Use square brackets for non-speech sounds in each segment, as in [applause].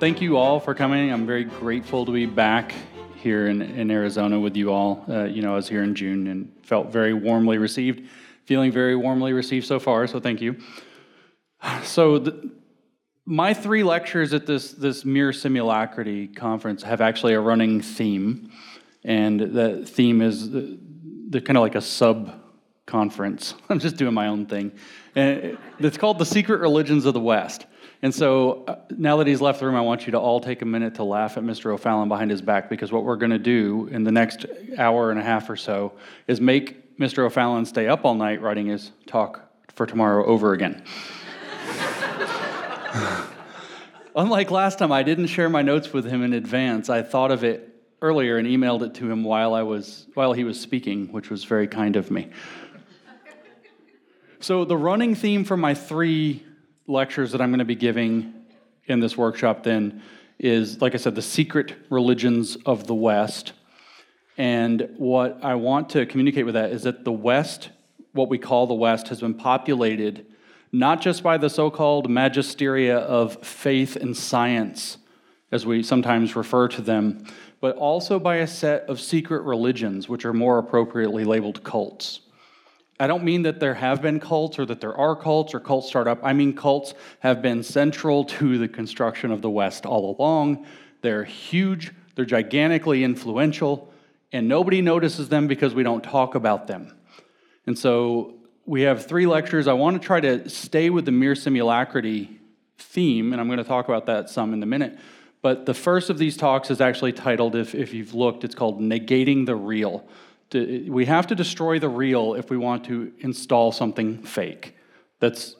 thank you all for coming. I'm very grateful to be back here in, in Arizona with you all. Uh, you know, I was here in June and felt very warmly received, feeling very warmly received so far, so thank you. So, the, my three lectures at this, this Mere Simulacrity conference have actually a running theme, and the theme is the, the kind of like a sub conference. [laughs] I'm just doing my own thing. And it's called The Secret Religions of the West. And so uh, now that he's left the room, I want you to all take a minute to laugh at Mr. O'Fallon behind his back because what we're going to do in the next hour and a half or so is make Mr. O'Fallon stay up all night writing his talk for tomorrow over again. [laughs] Unlike last time, I didn't share my notes with him in advance. I thought of it earlier and emailed it to him while I was while he was speaking, which was very kind of me. so the running theme for my three lectures that I'm going to be giving in this workshop then is, like I said, the secret religions of the West. And what I want to communicate with that is that the West, what we call the West, has been populated not just by the so called magisteria of faith and science, as we sometimes refer to them, but also by a set of secret religions, which are more appropriately labeled cults. I don't mean that there have been cults or that there are cults or cults start up. I mean, cults have been central to the construction of the West all along. They're huge, they're gigantically influential, and nobody notices them because we don't talk about them. And so we have three lectures. I want to try to stay with the mere simulacrity theme, and I'm going to talk about that some in a minute. But the first of these talks is actually titled, if, if you've looked, it's called Negating the Real to, we have to destroy the real if we want to install something fake. That's,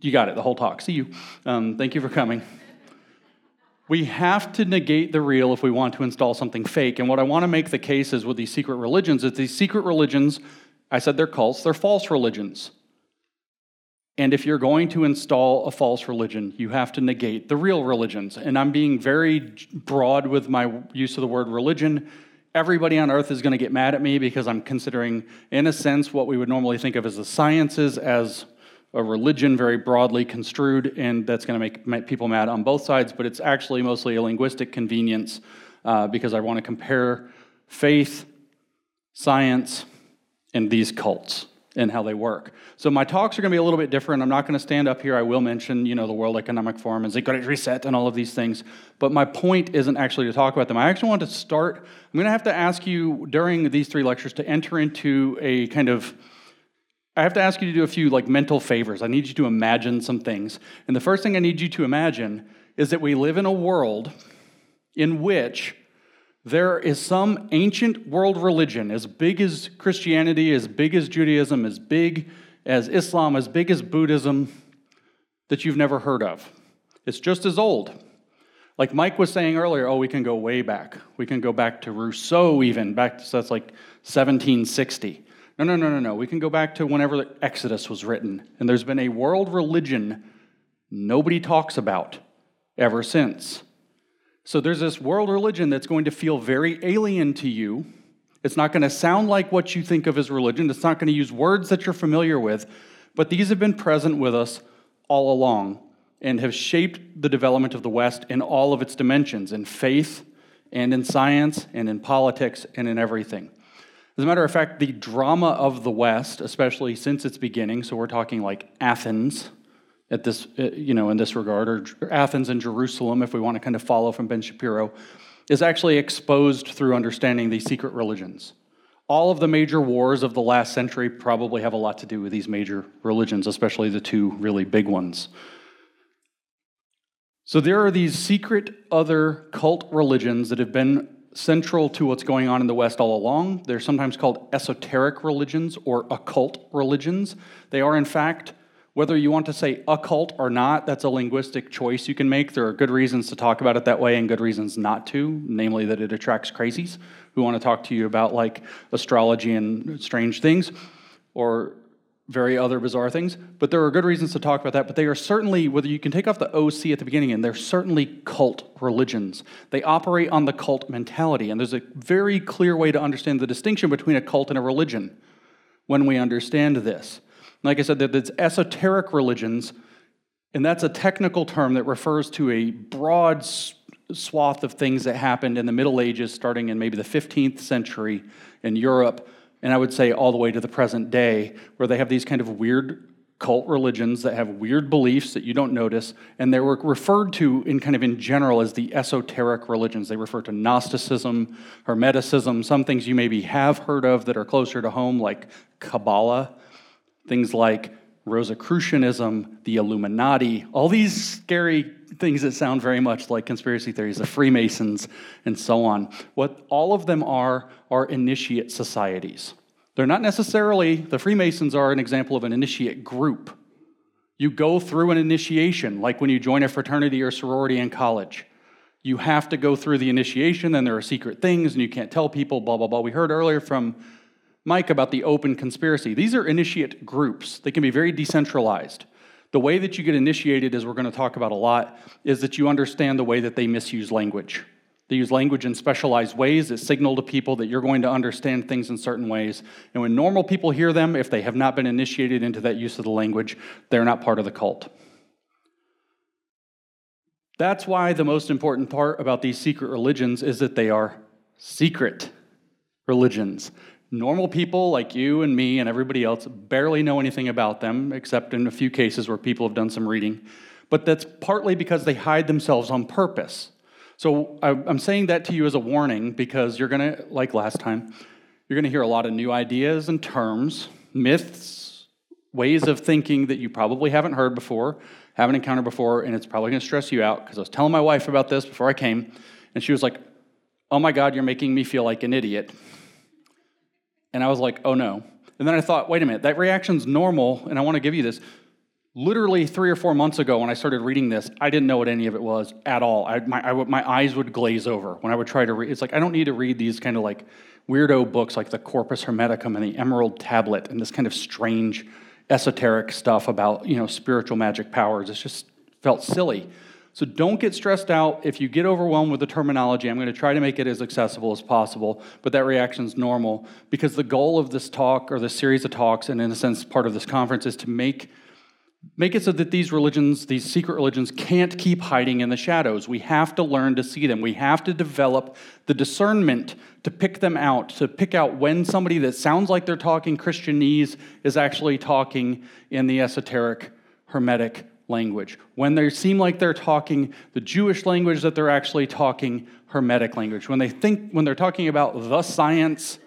you got it, the whole talk. See you. Um, thank you for coming. We have to negate the real if we want to install something fake. And what I want to make the case is with these secret religions is these secret religions, I said they're cults, they're false religions. And if you're going to install a false religion, you have to negate the real religions. And I'm being very broad with my use of the word religion everybody on earth is going to get mad at me because I'm considering, in a sense, what we would normally think of as the sciences as a religion very broadly construed, and that's going to make, people mad on both sides, but it's actually mostly a linguistic convenience uh, because I want to compare faith, science, and these cults and how they work. So my talks are going to be a little bit different. I'm not going to stand up here. I will mention, you know, the World Economic Forum and Great Reset and all of these things. But my point isn't actually to talk about them. I actually want to start. I'm going to have to ask you during these three lectures to enter into a kind of I have to ask you to do a few like mental favors. I need you to imagine some things. And the first thing I need you to imagine is that we live in a world in which there is some ancient world religion, as big as Christianity, as big as Judaism, as big as Islam, as big as Buddhism, that you've never heard of. It's just as old. Like Mike was saying earlier, oh, we can go way back. We can go back to Rousseau, even, back to so that's like 1760. No, no, no, no, no. We can go back to whenever the Exodus was written. And there's been a world religion nobody talks about ever since. So there's this world religion that's going to feel very alien to you. It's not going to sound like what you think of as religion. It's not going to use words that you're familiar with. But these have been present with us all along and have shaped the development of the West in all of its dimensions in faith and in science and in politics and in everything. As a matter of fact, the drama of the West, especially since its beginning, so we're talking like Athens, at this, uh, you know, in this regard, or Athens and Jerusalem, if we want to kind of follow from Ben Shapiro, is actually exposed through understanding these secret religions. All of the major wars of the last century probably have a lot to do with these major religions, especially the two really big ones. So there are these secret other cult religions that have been central to what's going on in the West all along. They're sometimes called esoteric religions or occult religions. They are, in fact, whether you want to say occult or not, that's a linguistic choice you can make. There are good reasons to talk about it that way and good reasons not to, namely that it attracts crazies who want to talk to you about like astrology and strange things or very other bizarre things. But there are good reasons to talk about that. But they are certainly, whether you can take off the OC at the beginning, and they're certainly cult religions. They operate on the cult mentality. And there's a very clear way to understand the distinction between a cult and a religion when we understand this. Like I said, there's esoteric religions And that's a technical term that refers to a broad swath of things that happened in the Middle Ages, starting in maybe the 15th century in Europe, and I would say all the way to the present day, where they have these kind of weird cult religions that have weird beliefs that you don't notice, and they were referred to in kind of in general as the esoteric religions. They refer to Gnosticism, Hermeticism, some things you maybe have heard of that are closer to home, like Kabbalah, things like Rosicrucianism, the Illuminati, all these scary things that sound very much like conspiracy theories, the Freemasons, and so on. What all of them are are initiate societies. They're not necessarily, the Freemasons are an example of an initiate group. You go through an initiation, like when you join a fraternity or sorority in college. You have to go through the initiation, then there are secret things, and you can't tell people, blah, blah, blah. We heard earlier from Mike about the open conspiracy. These are initiate groups, they can be very decentralized. The way that you get initiated, as we're going to talk about a lot, is that you understand the way that they misuse language. They use language in specialized ways that signal to people that you're going to understand things in certain ways. And when normal people hear them, if they have not been initiated into that use of the language, they're not part of the cult. That's why the most important part about these secret religions is that they are secret religions. Normal people like you and me and everybody else barely know anything about them, except in a few cases where people have done some reading. But that's partly because they hide themselves on purpose. So I'm saying that to you as a warning because you're going to, like last time, you're going to hear a lot of new ideas and terms, myths, ways of thinking that you probably haven't heard before, haven't encountered before, and it's probably going to stress you out because I was telling my wife about this before I came, and she was like, Oh my God, you're making me feel like an idiot. And I was like, oh no. And then I thought, wait a minute, that reaction's normal, and I want to give you this. Literally three or four months ago, when I started reading this, I didn't know what any of it was at all. I, my, I, my eyes would glaze over when I would try to read. It's like I don't need to read these kind of like weirdo books like the Corpus Hermeticum and the Emerald Tablet and this kind of strange esoteric stuff about you know spiritual magic powers. It just felt silly. So don't get stressed out if you get overwhelmed with the terminology. I'm going to try to make it as accessible as possible, but that reaction is normal because the goal of this talk or this series of talks, and in a sense, part of this conference, is to make Make it so that these religions, these secret religions, can't keep hiding in the shadows. We have to learn to see them. We have to develop the discernment to pick them out, to pick out when somebody that sounds like they're talking Christianese is actually talking in the esoteric, hermetic language. When they seem like they're talking the Jewish language, that they're actually talking Hermetic language. When they think, when they're talking about the science,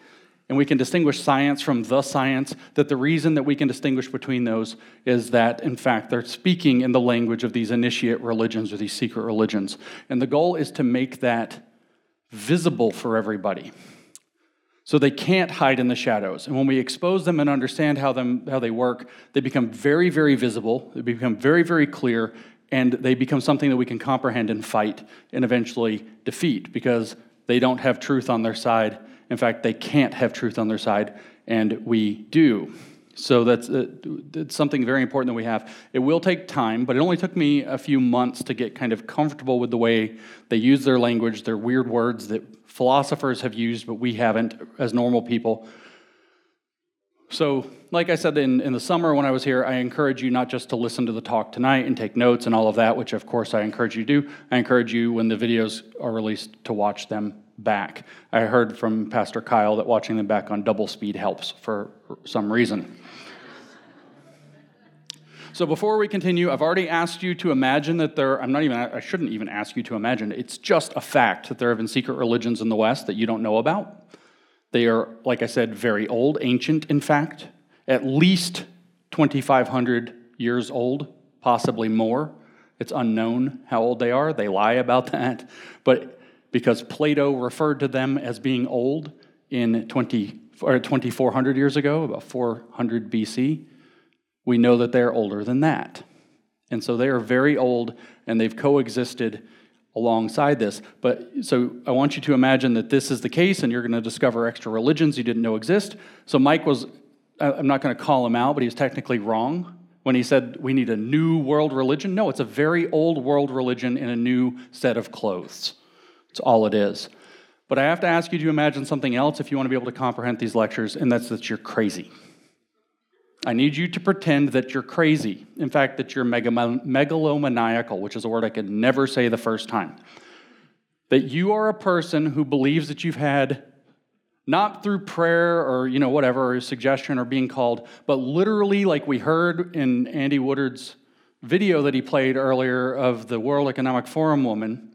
and we can distinguish science from the science, that the reason that we can distinguish between those is that, in fact, they're speaking in the language of these initiate religions or these secret religions. And the goal is to make that visible for everybody. So they can't hide in the shadows. And when we expose them and understand how, them, how they work, they become very, very visible, they become very, very clear, and they become something that we can comprehend and fight and eventually defeat because they don't have truth on their side. In fact, they can't have truth on their side, and we do. So that's, uh, that's something very important that we have. It will take time, but it only took me a few months to get kind of comfortable with the way they use their language, their weird words that philosophers have used, but we haven't as normal people. So, like I said in, in the summer when I was here, I encourage you not just to listen to the talk tonight and take notes and all of that, which of course I encourage you to do. I encourage you, when the videos are released, to watch them back. I heard from Pastor Kyle that watching them back on double speed helps for some reason. So before we continue, I've already asked you to imagine that there, I'm not even, I shouldn't even ask you to imagine, it's just a fact that there have been secret religions in the West that you don't know about. They are, like I said, very old, ancient, in fact, at least 2,500 years old, possibly more. It's unknown how old they are. They lie about that. But because Plato referred to them as being old in 20, or 2,400 years ago, about 400 BC, we know that they're older than that. And so they are very old and they've coexisted alongside this. But so I want you to imagine that this is the case and you're going to discover extra religions you didn't know exist. So Mike was, I'm not going to call him out, but he was technically wrong when he said we need a new world religion. No, it's a very old world religion in a new set of clothes. It's all it is. But I have to ask you to imagine something else if you want to be able to comprehend these lectures, and that's that you're crazy. I need you to pretend that you're crazy. In fact, that you're megalomaniacal, which is a word I could never say the first time. That you are a person who believes that you've had, not through prayer or, you know, whatever, or suggestion or being called, but literally, like we heard in Andy Woodard's video that he played earlier of the World Economic Forum woman,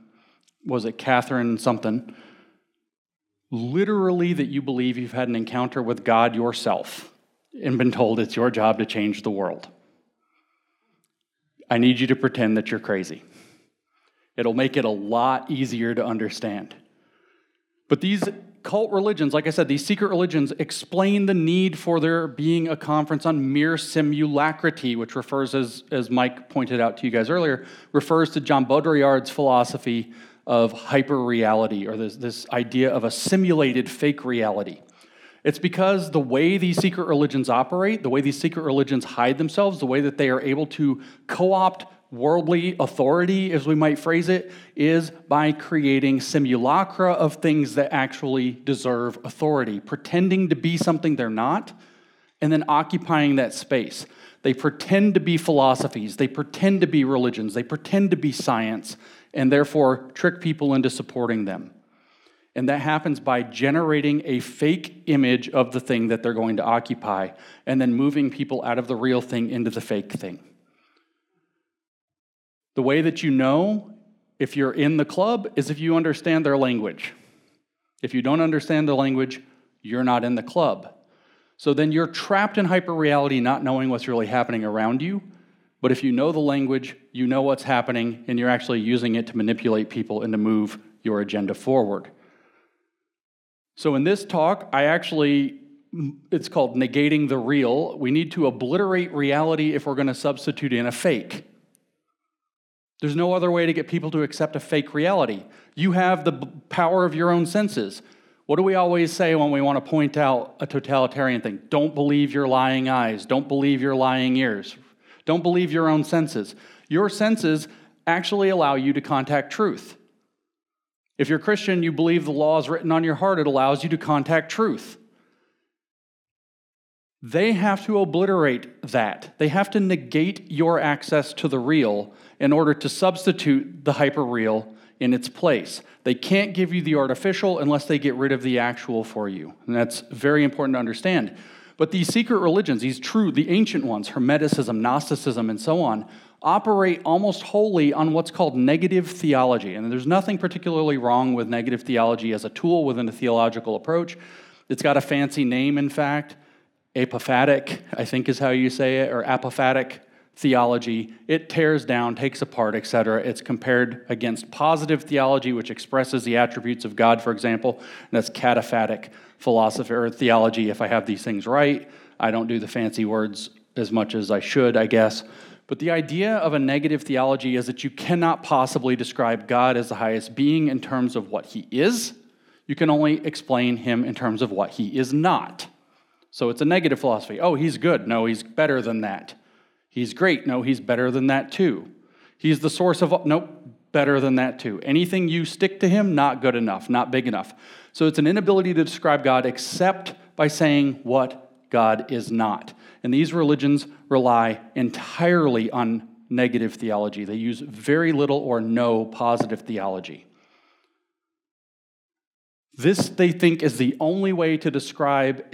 was it Catherine something? Literally, that you believe you've had an encounter with God yourself and been told it's your job to change the world. I need you to pretend that you're crazy. It'll make it a lot easier to understand. But these cult religions, like I said, these secret religions explain the need for there being a conference on mere simulacrity, which refers, as, as Mike pointed out to you guys earlier, refers to John Baudrillard's philosophy of hyperreality, or this, this idea of a simulated fake reality. It's because the way these secret religions operate, the way these secret religions hide themselves, the way that they are able to co opt worldly authority, as we might phrase it, is by creating simulacra of things that actually deserve authority, pretending to be something they're not, and then occupying that space. They pretend to be philosophies, they pretend to be religions, they pretend to be science, and therefore trick people into supporting them. And that happens by generating a fake image of the thing that they're going to occupy and then moving people out of the real thing into the fake thing. The way that you know if you're in the club is if you understand their language. If you don't understand the language, you're not in the club. So then you're trapped in hyperreality, not knowing what's really happening around you. But if you know the language, you know what's happening, and you're actually using it to manipulate people and to move your agenda forward. So in this talk, I actually, it's called negating the real. We need to obliterate reality if we're going to substitute in a fake. There's no other way to get people to accept a fake reality. You have the power of your own senses. What do we always say when we want to point out a totalitarian thing? Don't believe your lying eyes. Don't believe your lying ears. Don't believe your own senses. Your senses actually allow you to contact truth. If you're Christian, you believe the law is written on your heart, it allows you to contact truth. They have to obliterate that. They have to negate your access to the real in order to substitute the hyperreal in its place. They can't give you the artificial unless they get rid of the actual for you. And that's very important to understand. But these secret religions, these true, the ancient ones, Hermeticism, Gnosticism, and so on, operate almost wholly on what's called negative theology. And there's nothing particularly wrong with negative theology as a tool within a theological approach. It's got a fancy name, in fact. Apophatic, I think is how you say it, or apophatic theology. It tears down, takes apart, etc. It's compared against positive theology, which expresses the attributes of God, for example, and that's cataphatic philosophy or theology, if I have these things right. I don't do the fancy words as much as I should, I guess. But the idea of a negative theology is that you cannot possibly describe God as the highest being in terms of what he is. You can only explain him in terms of what he is not. So it's a negative philosophy. Oh, he's good. No, he's better than that. He's great. No, he's better than that too. He's the source of, nope, better than that too. Anything you stick to him, not good enough, not big enough. So it's an inability to describe God except by saying what God is not. And these religions rely entirely on negative theology. They use very little or no positive theology. This, they think, is the only way to describe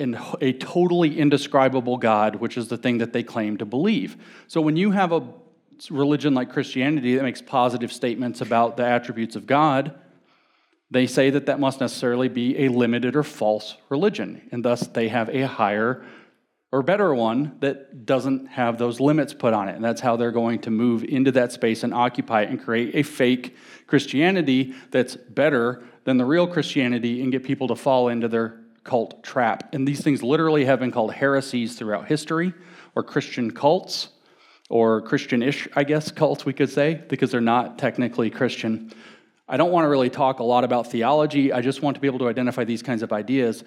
a totally indescribable God, which is the thing that they claim to believe. So when you have a religion like Christianity that makes positive statements about the attributes of God, they say that that must necessarily be a limited or false religion, and thus they have a higher or better one that doesn't have those limits put on it. And that's how they're going to move into that space and occupy it and create a fake Christianity that's better than the real Christianity and get people to fall into their cult trap. And these things literally have been called heresies throughout history or Christian cults or Christian ish, I guess, cults, we could say, because they're not technically Christian. I don't want to really talk a lot about theology. I just want to be able to identify these kinds of ideas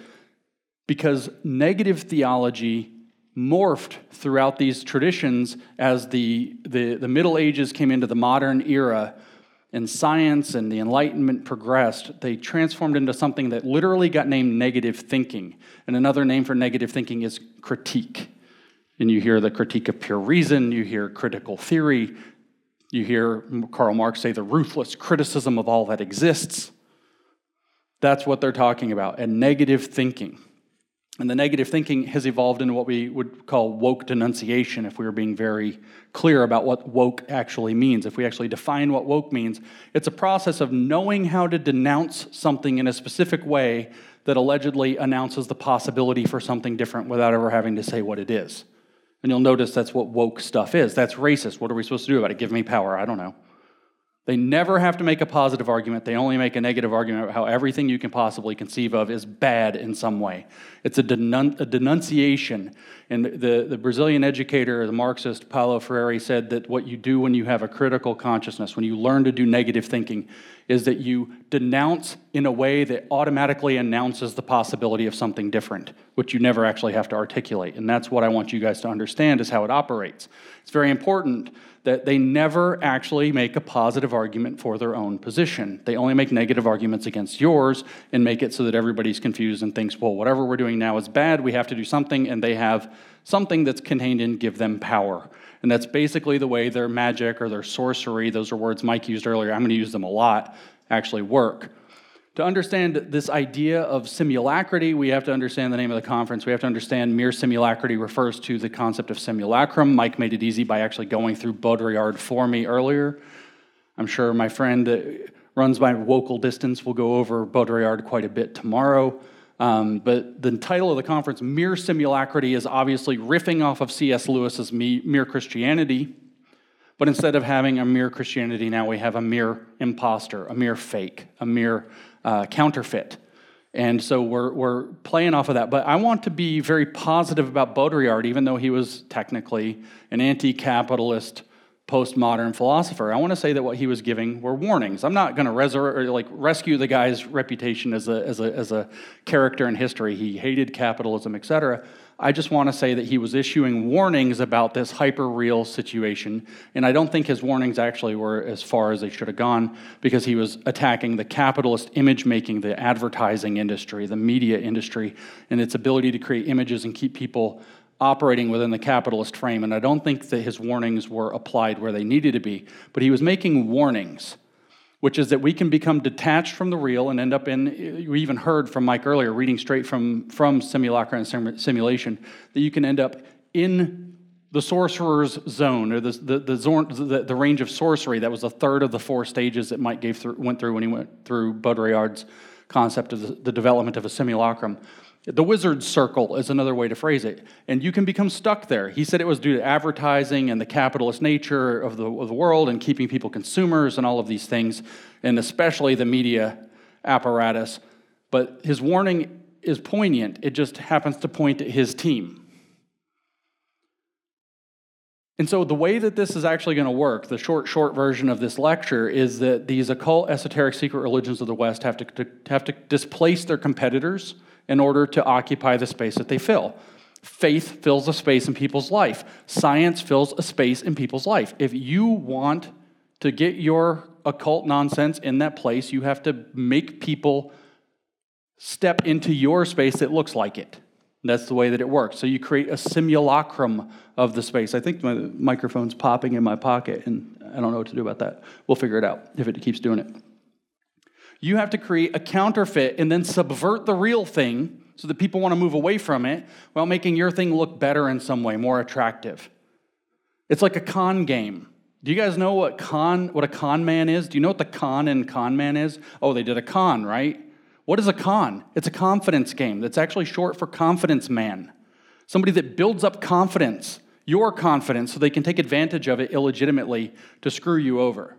because negative theology morphed throughout these traditions as the, the, the, Middle Ages came into the modern era and science and the Enlightenment progressed, they transformed into something that literally got named negative thinking. And another name for negative thinking is critique. And you hear the critique of pure reason, you hear critical theory, you hear Karl Marx say the ruthless criticism of all that exists. That's what they're talking about, and negative thinking. And the negative thinking has evolved into what we would call woke denunciation, if we were being very clear about what woke actually means. If we actually define what woke means, it's a process of knowing how to denounce something in a specific way that allegedly announces the possibility for something different without ever having to say what it is. And you'll notice that's what woke stuff is. That's racist. What are we supposed to do about it? Give me power. I don't know. They never have to make a positive argument. They only make a negative argument about how everything you can possibly conceive of is bad in some way. It's a, denun- a, denunciation. And the, the Brazilian educator, the Marxist Paulo Freire, said that what you do when you have a critical consciousness, when you learn to do negative thinking, is that you denounce in a way that automatically announces the possibility of something different, which you never actually have to articulate. And that's what I want you guys to understand is how it operates. It's very important that they never actually make a positive argument for their own position. They only make negative arguments against yours and make it so that everybody's confused and thinks, well, whatever we're doing now is bad, we have to do something, and they have something that's contained in give them power. And that's basically the way their magic or their sorcery, those are words Mike used earlier, I'm to use them a lot, actually work. To understand this idea of simulacrity, we have to understand the name of the conference. We have to understand mere simulacrity refers to the concept of simulacrum. Mike made it easy by actually going through Baudrillard for me earlier. I'm sure my friend that runs my Wokal Distance will go over Baudrillard quite a bit tomorrow. Um, but the title of the conference, Mere Simulacrity, is obviously riffing off of C.S. Lewis's Mere Christianity. But instead of having a mere Christianity, now we have a mere impostor, a mere fake, a mere uh, counterfeit. And so we're, we're playing off of that. But I want to be very positive about Baudrillard, even though he was technically an anti capitalist postmodern philosopher. I want to say that what he was giving were warnings. I'm not going to resur- like rescue the guy's reputation as a, as, a, as a character in history. He hated capitalism, etc. I just want to say that he was issuing warnings about this hyper real situation. And I don't think his warnings actually were as far as they should have gone because he was attacking the capitalist image making, the advertising industry, the media industry, and its ability to create images and keep people operating within the capitalist frame. And I don't think that his warnings were applied where they needed to be. But he was making warnings which is that we can become detached from the real and end up in, we even heard from Mike earlier, reading straight from, from simulacra and simulation, that you can end up in the sorcerer's zone or the, the, the, the, the range of sorcery. That was a third of the four stages that Mike gave through, went through when he went through Baudrillard's concept of the, the development of a simulacrum. The wizard's circle is another way to phrase it. And you can become stuck there. He said it was due to advertising and the capitalist nature of the, of the world and keeping people consumers and all of these things, and especially the media apparatus. But his warning is poignant, it just happens to point at his team. And so, the way that this is actually going to work, the short, short version of this lecture, is that these occult, esoteric, secret religions of the West have to, to have to displace their competitors in order to occupy the space that they fill. Faith fills a space in people's life, science fills a space in people's life. If you want to get your occult nonsense in that place, you have to make people step into your space that looks like it. That's the way that it works. So you create a simulacrum of the space. I think my microphone's popping in my pocket, and I don't know what to do about that. We'll figure it out if it keeps doing it. You have to create a counterfeit and then subvert the real thing so that people want to move away from it while making your thing look better in some way, more attractive. It's like a con game. Do you guys know what con what a con man is? Do you know what the con in con man is? Oh, they did a con, right? What is a con? It's a confidence game. That's actually short for confidence man. Somebody that builds up confidence, your confidence, so they can take advantage of it illegitimately to screw you over.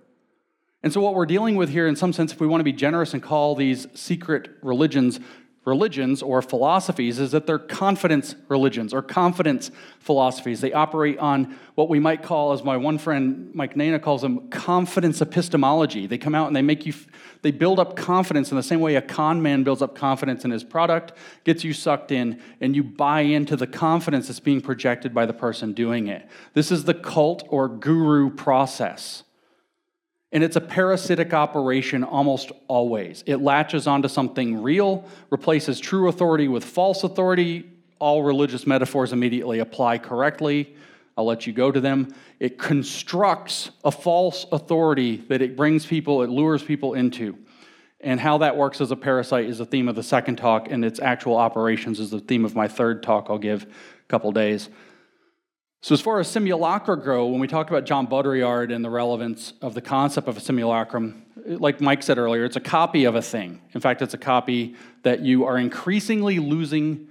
And so, what we're dealing with here, in some sense, if we want to be generous and call these secret religions religions or philosophies, is that they're confidence religions or confidence philosophies. They operate on what we might call, as my one friend Mike Nayna calls them, confidence epistemology. They come out and they make you, they build up confidence in the same way a con man builds up confidence in his product, gets you sucked in, and you buy into the confidence that's being projected by the person doing it. This is the cult or guru process. And it's a parasitic operation almost always. It latches onto something real, replaces true authority with false authority all religious metaphors immediately apply correctly. I'll let you go to them. It constructs a false authority that it brings people, it lures people into. And how that works as a parasite is the theme of the second talk, and its actual operations is the theme of my third talk I'll give a couple days. So, as far as simulacra go, when we talk about John Baudrillard and the relevance of the concept of a simulacrum, like Mike said earlier, it's a copy of a thing. In fact, it's a copy that you are increasingly losing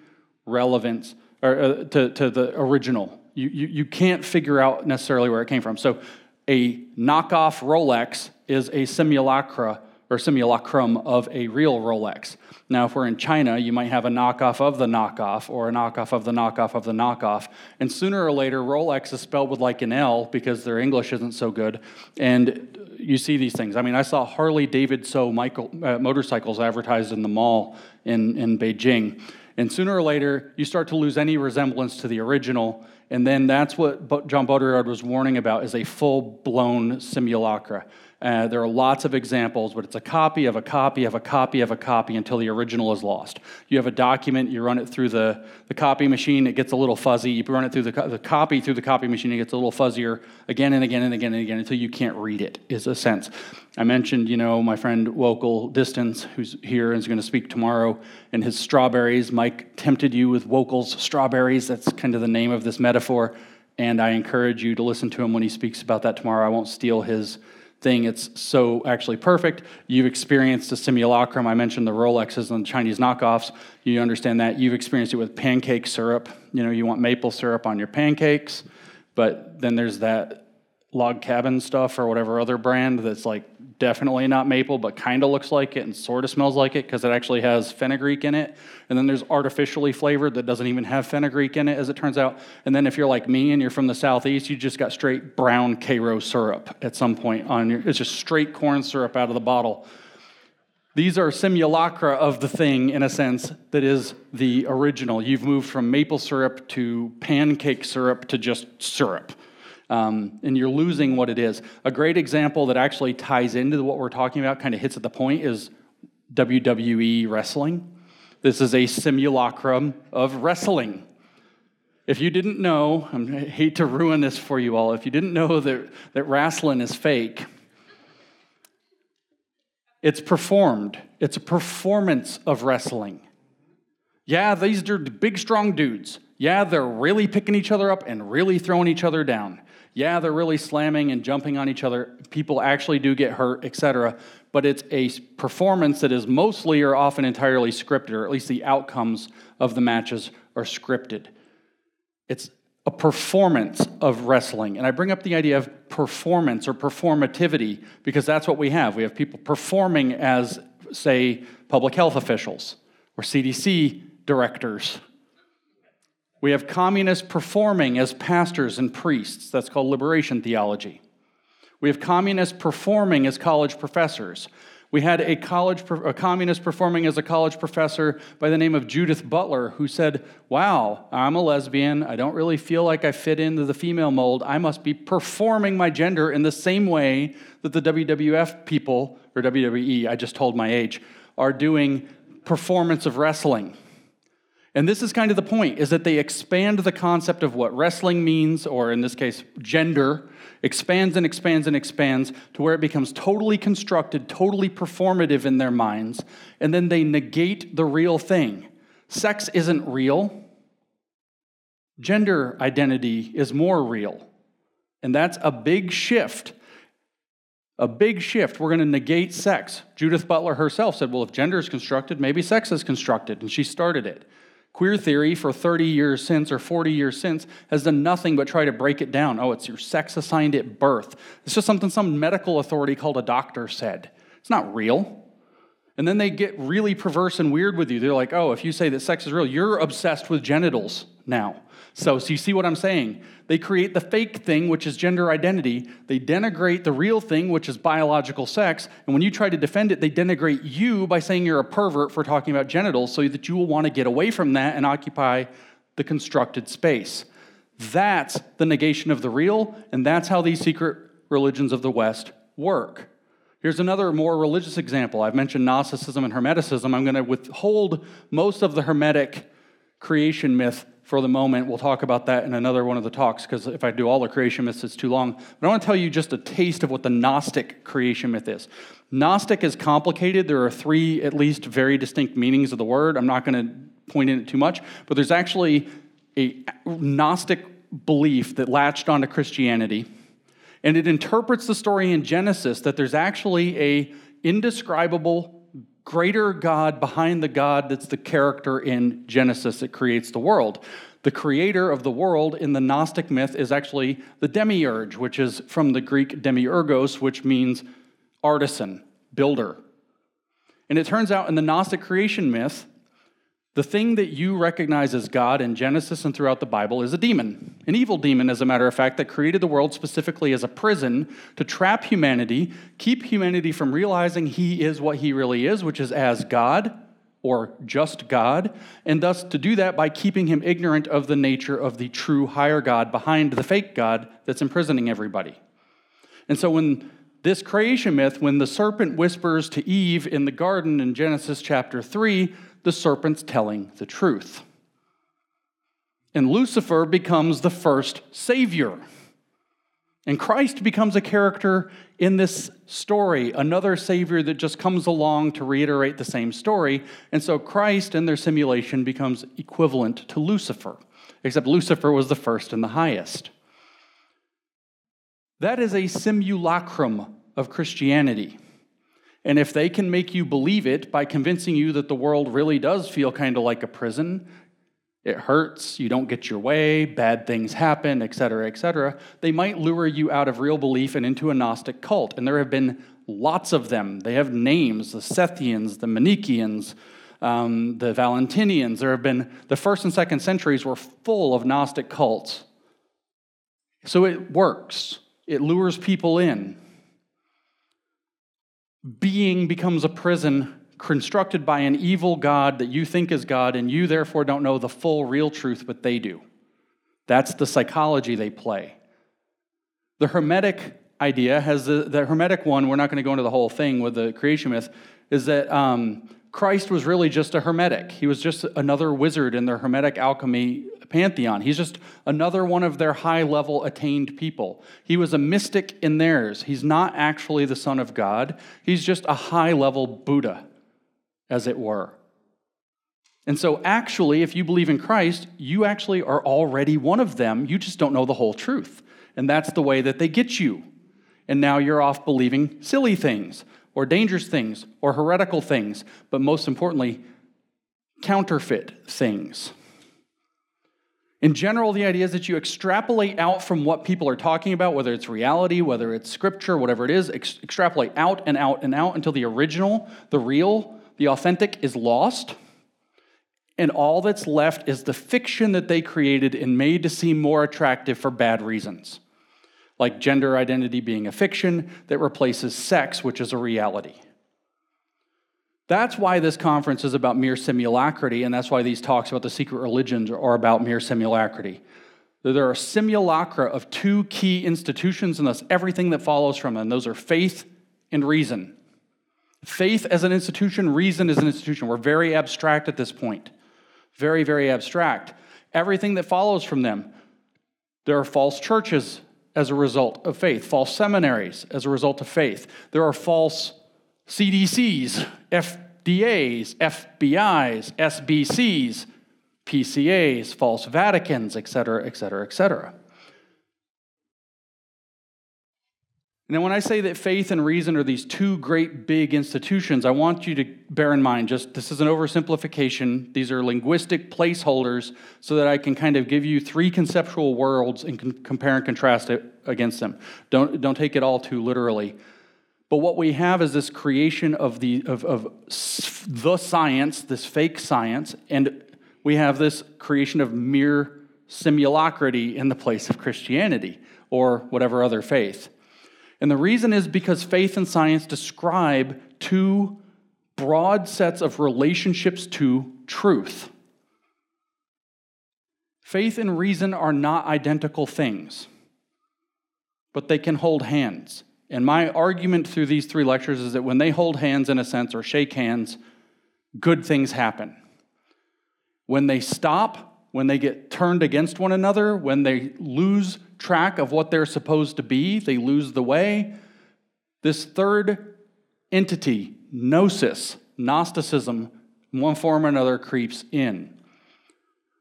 relevance or, uh, to, to the original. You, you, you can't figure out necessarily where it came from. So, a knockoff Rolex is a simulacra or simulacrum of a real Rolex. Now, if we're in China, you might have a knockoff of the knockoff or a knockoff of the knockoff of the knockoff. And sooner or later, Rolex is spelled with like an L because their English isn't so good. And you see these things. I mean, I saw Harley Davidson uh, motorcycles advertised in the mall in, in Beijing. And sooner or later, you start to lose any resemblance to the original. And then that's what John Baudrillard was warning about is a full blown simulacra. Uh, there are lots of examples, but it's a copy of a copy of a copy of a copy until the original is lost. You have a document, you run it through the, the copy machine, it gets a little fuzzy. You run it through the, the copy through the copy machine, it gets a little fuzzier again and again and again and again until you can't read it, is a sense. I mentioned, you know, my friend Wokal Distance, who's here and is going to speak tomorrow, and his strawberries. Mike tempted you with Wokal's strawberries. That's kind of the name of this metaphor. And I encourage you to listen to him when he speaks about that tomorrow. I won't steal his thing. It's so actually perfect. You've experienced a simulacrum. I mentioned the Rolexes and the Chinese knockoffs. You understand that. You've experienced it with pancake syrup. You know, you want maple syrup on your pancakes, but then there's that log cabin stuff or whatever other brand that's like definitely not maple, but kind of looks like it and sort of smells like it because it actually has fenugreek in it. And then there's artificially flavored that doesn't even have fenugreek in it, as it turns out. And then if you're like me and you're from the southeast, you just got straight brown Karo syrup at some point on your. It's just straight corn syrup out of the bottle. These are simulacra of the thing, in a sense, that is the original. You've moved from maple syrup to pancake syrup to just syrup um, and you're losing what it is. A great example that actually ties into what we're talking about, kind of hits at the point, is WWE wrestling. This is a simulacrum of wrestling. If you didn't know, I hate to ruin this for you all, if you didn't know that, that wrestling is fake, it's performed. It's a performance of wrestling. Yeah, these are big, strong dudes. Yeah, they're really picking each other up and really throwing each other down yeah, they're really slamming and jumping on each other. People actually do get hurt, etc. But it's a performance that is mostly or often entirely scripted, or at least the outcomes of the matches are scripted. It's a performance of wrestling. And I bring up the idea of performance or performativity because that's what we have. We have people performing as, say, public health officials or CDC directors we have communists performing as pastors and priests. That's called liberation theology. We have communists performing as college professors. We had a college a communist performing as a college professor by the name of Judith Butler who said, "Wow, I'm a lesbian. I don't really feel like I fit into the female mold. I must be performing my gender in the same way that the WWF people or WWE, I just told my age, are doing performance of wrestling." And this is kind of the point is that they expand the concept of what wrestling means or in this case gender expands and expands and expands to where it becomes totally constructed, totally performative in their minds, and then they negate the real thing. Sex isn't real. Gender identity is more real. And that's a big shift. A big shift. We're going to negate sex. Judith Butler herself said, Well, if gender is constructed, maybe sex is constructed. And she started it. Queer theory for 30 years since or 40 years since has done nothing but try to break it down. Oh, it's your sex assigned at birth. It's just something some medical authority called a doctor said. It's not real. And then they get really perverse and weird with you. They're like, oh, if you say that sex is real, you're obsessed with genitals now. So, so you see what I'm saying? They create the fake thing, which is gender identity. They denigrate the real thing, which is biological sex. And when you try to defend it, they denigrate you by saying you're a pervert for talking about genitals so that you will want to get away from that and occupy the constructed space. That's the negation of the real, and that's how these secret religions of the West work. Here's another more religious example. I've mentioned Gnosticism and Hermeticism. I'm going to withhold most of the Hermetic creation myth for the moment. We'll talk about that in another one of the talks because if I do all the creation myths, it's too long. But I want to tell you just a taste of what the Gnostic creation myth is. Gnostic is complicated. There are three, at least, very distinct meanings of the word. I'm not going to point in it too much, but there's actually a Gnostic belief that latched onto Christianity, and it interprets the story in Genesis that there's actually a indescribable greater God behind the God that's the character in Genesis that creates the world. The creator of the world in the Gnostic myth is actually the demiurge, which is from the Greek demiurgos, which means artisan, builder. And it turns out in the Gnostic creation myth, the thing that you recognize as God in Genesis and throughout the Bible is a demon, an evil demon, as a matter of fact, that created the world specifically as a prison to trap humanity, keep humanity from realizing he is what he really is, which is as God or just God, and thus to do that by keeping him ignorant of the nature of the true higher God behind the fake God that's imprisoning everybody. And so when this creation myth, when the serpent whispers to Eve in the garden in Genesis chapter 3, the serpent's telling the truth. And Lucifer becomes the first savior. And Christ becomes a character in this story, another savior that just comes along to reiterate the same story. And so Christ in their simulation becomes equivalent to Lucifer, except Lucifer was the first and the highest. That is a simulacrum of Christianity. And if they can make you believe it by convincing you that the world really does feel kind of like a prison, it hurts, you don't get your way, bad things happen, etc., etc., they might lure you out of real belief and into a Gnostic cult. And there have been lots of them. They have names the Sethians, the Manichaeans, um, the Valentinians. There have been, the first and second centuries were full of Gnostic cults. So it works, it lures people in being becomes a prison constructed by an evil God that you think is God, and you therefore don't know the full real truth, but they do. That's the psychology they play. The Hermetic idea has the, the Hermetic one, we're not going to go into the whole thing with the creation myth, is that um, Christ was really just a Hermetic. He was just another wizard in their Hermetic alchemy pantheon. He's just another one of their high level attained people. He was a mystic in theirs. He's not actually the Son of God, he's just a high level Buddha, as it were. And so, actually, if you believe in Christ, you actually are already one of them. You just don't know the whole truth. And that's the way that they get you. And now you're off believing silly things, or dangerous things, or heretical things, but most importantly, counterfeit things. In general, the idea is that you extrapolate out from what people are talking about, whether it's reality, whether it's scripture, whatever it is, ex- extrapolate out and out and out until the original, the real, the authentic is lost. And all that's left is the fiction that they created and made to seem more attractive for bad reasons, like gender identity being a fiction that replaces sex, which is a reality. That's why this conference is about mere simulacrity, and that's why these talks about the secret religions are about mere simulacrity. There are simulacra of two key institutions, and thus everything that follows from them. Those are faith and reason. Faith as an institution, reason as an institution. We're very abstract at this point. Very, very abstract. Everything that follows from them. There are false churches as a result of faith, false seminaries as a result of faith. There are false CDCs, FDAs, FBIs, SBCs, PCAs, false Vaticans, et cetera, et cetera, et cetera. Now, when I say that faith and reason are these two great big institutions, I want you to bear in mind just this is an oversimplification. These are linguistic placeholders so that I can kind of give you three conceptual worlds and compare and contrast it against them. Don't, don't take it all too literally. But what we have is this creation of the, of, of the science, this fake science, and we have this creation of mere simulacrity in the place of Christianity or whatever other faith. And the reason is because faith and science describe two broad sets of relationships to truth. Faith and reason are not identical things, but they can hold hands. And my argument through these three lectures is that when they hold hands, in a sense, or shake hands, good things happen. When they stop, when they get turned against one another, when they lose track of what they're supposed to be, they lose the way. This third entity, gnosis, Gnosticism, in one form or another, creeps in.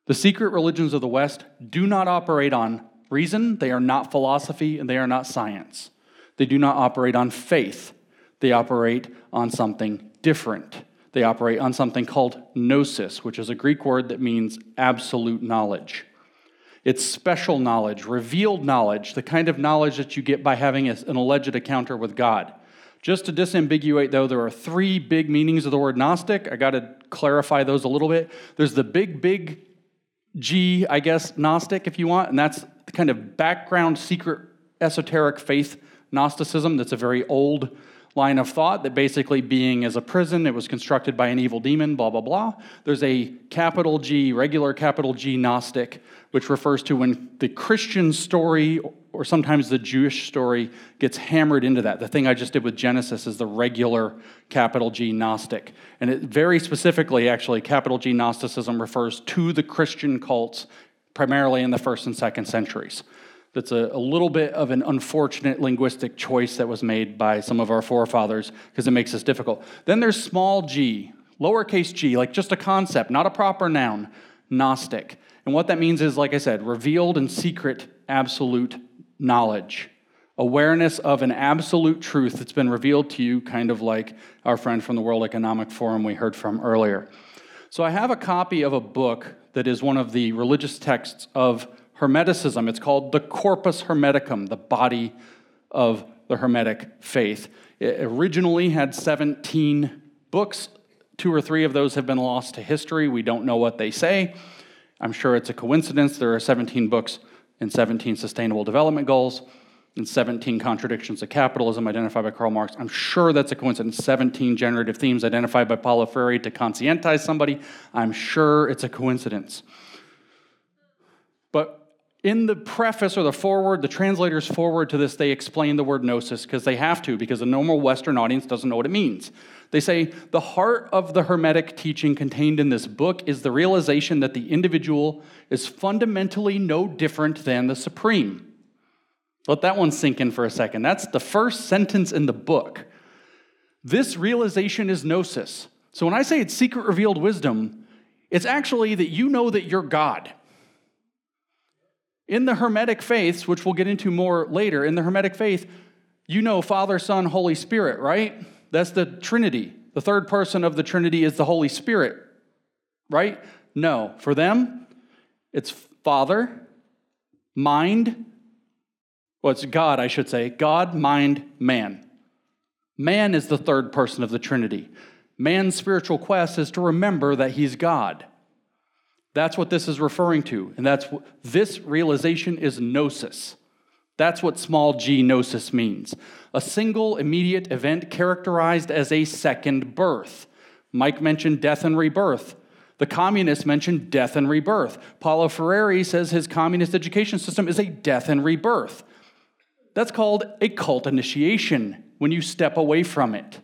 The secret religions of the West do not operate on reason, they are not philosophy, and they are not science. They do not operate on faith, they operate on something different. They operate on something called gnosis, which is a Greek word that means absolute knowledge. It's special knowledge, revealed knowledge, the kind of knowledge that you get by having an alleged encounter with God. Just to disambiguate, though, there are three big meanings of the word Gnostic. I got to clarify those a little bit. There's the big, big G, I guess, Gnostic, if you want, and that's the kind of background, secret, esoteric faith Gnosticism that's a very old line of thought that basically being is a prison, it was constructed by an evil demon, blah, blah, blah. There's a capital G, regular capital G Gnostic, which refers to when the Christian story or sometimes the Jewish story gets hammered into that. The thing I just did with Genesis is the regular capital G Gnostic. And it very specifically, actually, capital G Gnosticism refers to the Christian cults primarily in the first and second centuries that's a, a, little bit of an unfortunate linguistic choice that was made by some of our forefathers because it makes this difficult. Then there's small g, lowercase g, like just a concept, not a proper noun, Gnostic. And what that means is, like I said, revealed and secret absolute knowledge, awareness of an absolute truth that's been revealed to you, kind of like our friend from the World Economic Forum we heard from earlier. So I have a copy of a book that is one of the religious texts of Hermeticism. It's called the Corpus Hermeticum, the body of the Hermetic faith. It originally had 17 books. Two or three of those have been lost to history. We don't know what they say. I'm sure it's a coincidence. There are 17 books and 17 sustainable development goals and 17 contradictions of capitalism identified by Karl Marx. I'm sure that's a coincidence. 17 generative themes identified by Paulo Freire to conscientize somebody. I'm sure it's a coincidence. In the preface or the forward, the translators forward to this, they explain the word gnosis because they have to, because a normal Western audience doesn't know what it means. They say the heart of the Hermetic teaching contained in this book is the realization that the individual is fundamentally no different than the supreme. Let that one sink in for a second. That's the first sentence in the book. This realization is gnosis. So when I say it's secret revealed wisdom, it's actually that you know that you're God. In the Hermetic faiths, which we'll get into more later, in the Hermetic faith, you know Father, Son, Holy Spirit, right? That's the Trinity. The third person of the Trinity is the Holy Spirit, right? No. For them, it's Father, mind, well, it's God, I should say. God, mind, man. Man is the third person of the Trinity. Man's spiritual quest is to remember that he's God. That's what this is referring to. And that's this realization is gnosis. That's what small g gnosis means. A single immediate event characterized as a second birth. Mike mentioned death and rebirth. The communists mentioned death and rebirth. Paulo Freire says his communist education system is a death and rebirth. That's called a cult initiation when you step away from it.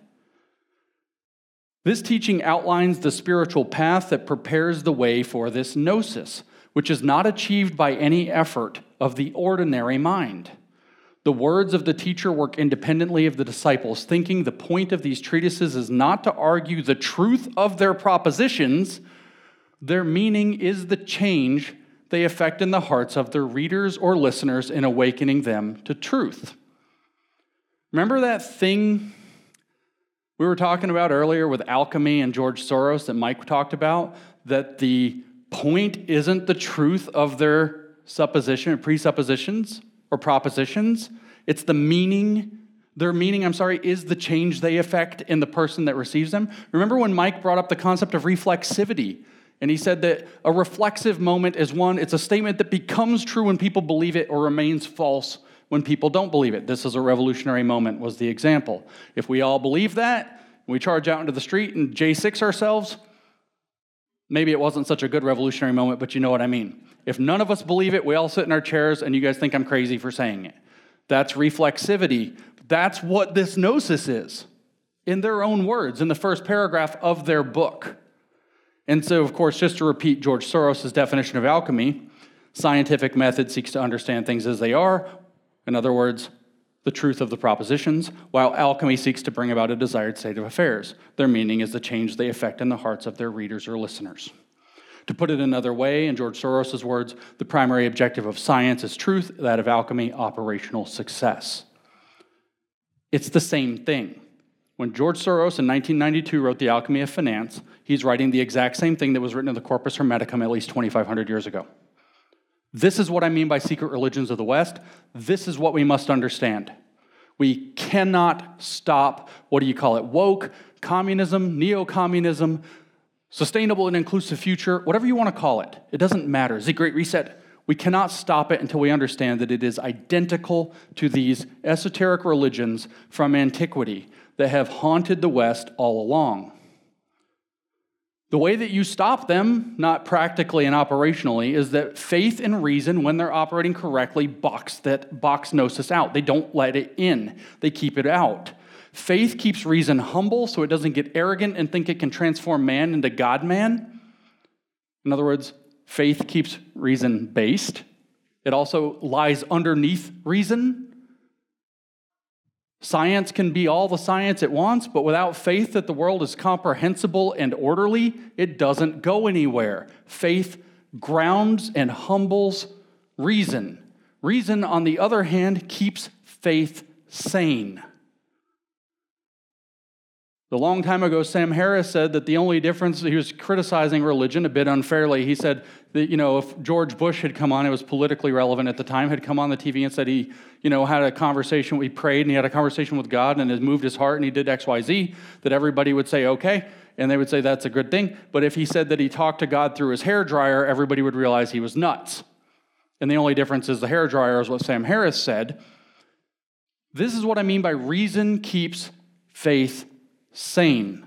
This teaching outlines the spiritual path that prepares the way for this gnosis, which is not achieved by any effort of the ordinary mind. The words of the teacher work independently of the disciples, thinking the point of these treatises is not to argue the truth of their propositions, their meaning is the change they effect in the hearts of their readers or listeners in awakening them to truth. Remember that thing we were talking about earlier with alchemy and George Soros that Mike talked about, that the point isn't the truth of their supposition or presuppositions or propositions, it's the meaning. Their meaning, I'm sorry, is the change they affect in the person that receives them. Remember when Mike brought up the concept of reflexivity? And he said that a reflexive moment is one, it's a statement that becomes true when people believe it or remains false when people don't believe it. This is a revolutionary moment, was the example. If we all believe that, we charge out into the street and J6 ourselves, maybe it wasn't such a good revolutionary moment, but you know what I mean. If none of us believe it, we all sit in our chairs and you guys think I'm crazy for saying it. That's reflexivity. That's what this gnosis is, in their own words, in the first paragraph of their book. And so, of course, just to repeat George Soros' definition of alchemy, scientific method seeks to understand things as they are. In other words, the truth of the propositions, while alchemy seeks to bring about a desired state of affairs. Their meaning is the change they effect in the hearts of their readers or listeners. To put it another way, in George Soros' words, the primary objective of science is truth, that of alchemy, operational success. It's the same thing. When George Soros in 1992 wrote The Alchemy of Finance, he's writing the exact same thing that was written in the Corpus Hermeticum at least 2,500 years ago. This is what I mean by secret religions of the West. This is what we must understand. We cannot stop, what do you call it, woke, communism, neo communism, sustainable and inclusive future, whatever you want to call it. It doesn't matter. Is it Great Reset? We cannot stop it until we understand that it is identical to these esoteric religions from antiquity that have haunted the West all along. The way that you stop them, not practically and operationally, is that faith and reason, when they're operating correctly, box that box gnosis out. They don't let it in, they keep it out. Faith keeps reason humble so it doesn't get arrogant and think it can transform man into God man. In other words, faith keeps reason based. It also lies underneath reason Science can be all the science it wants, but without faith that the world is comprehensible and orderly, it doesn't go anywhere. Faith grounds and humbles reason. Reason, on the other hand, keeps faith sane. A long time ago, Sam Harris said that the only difference, he was criticizing religion a bit unfairly. He said that, you know, if George Bush had come on, it was politically relevant at the time, had come on the TV and said he, you know, had a conversation, he prayed and he had a conversation with God and it moved his heart and he did X, Y, Z, that everybody would say, okay, and they would say that's a good thing. But if he said that he talked to God through his hair dryer, everybody would realize he was nuts. And the only difference is the hair dryer is what Sam Harris said. This is what I mean by reason keeps faith sane.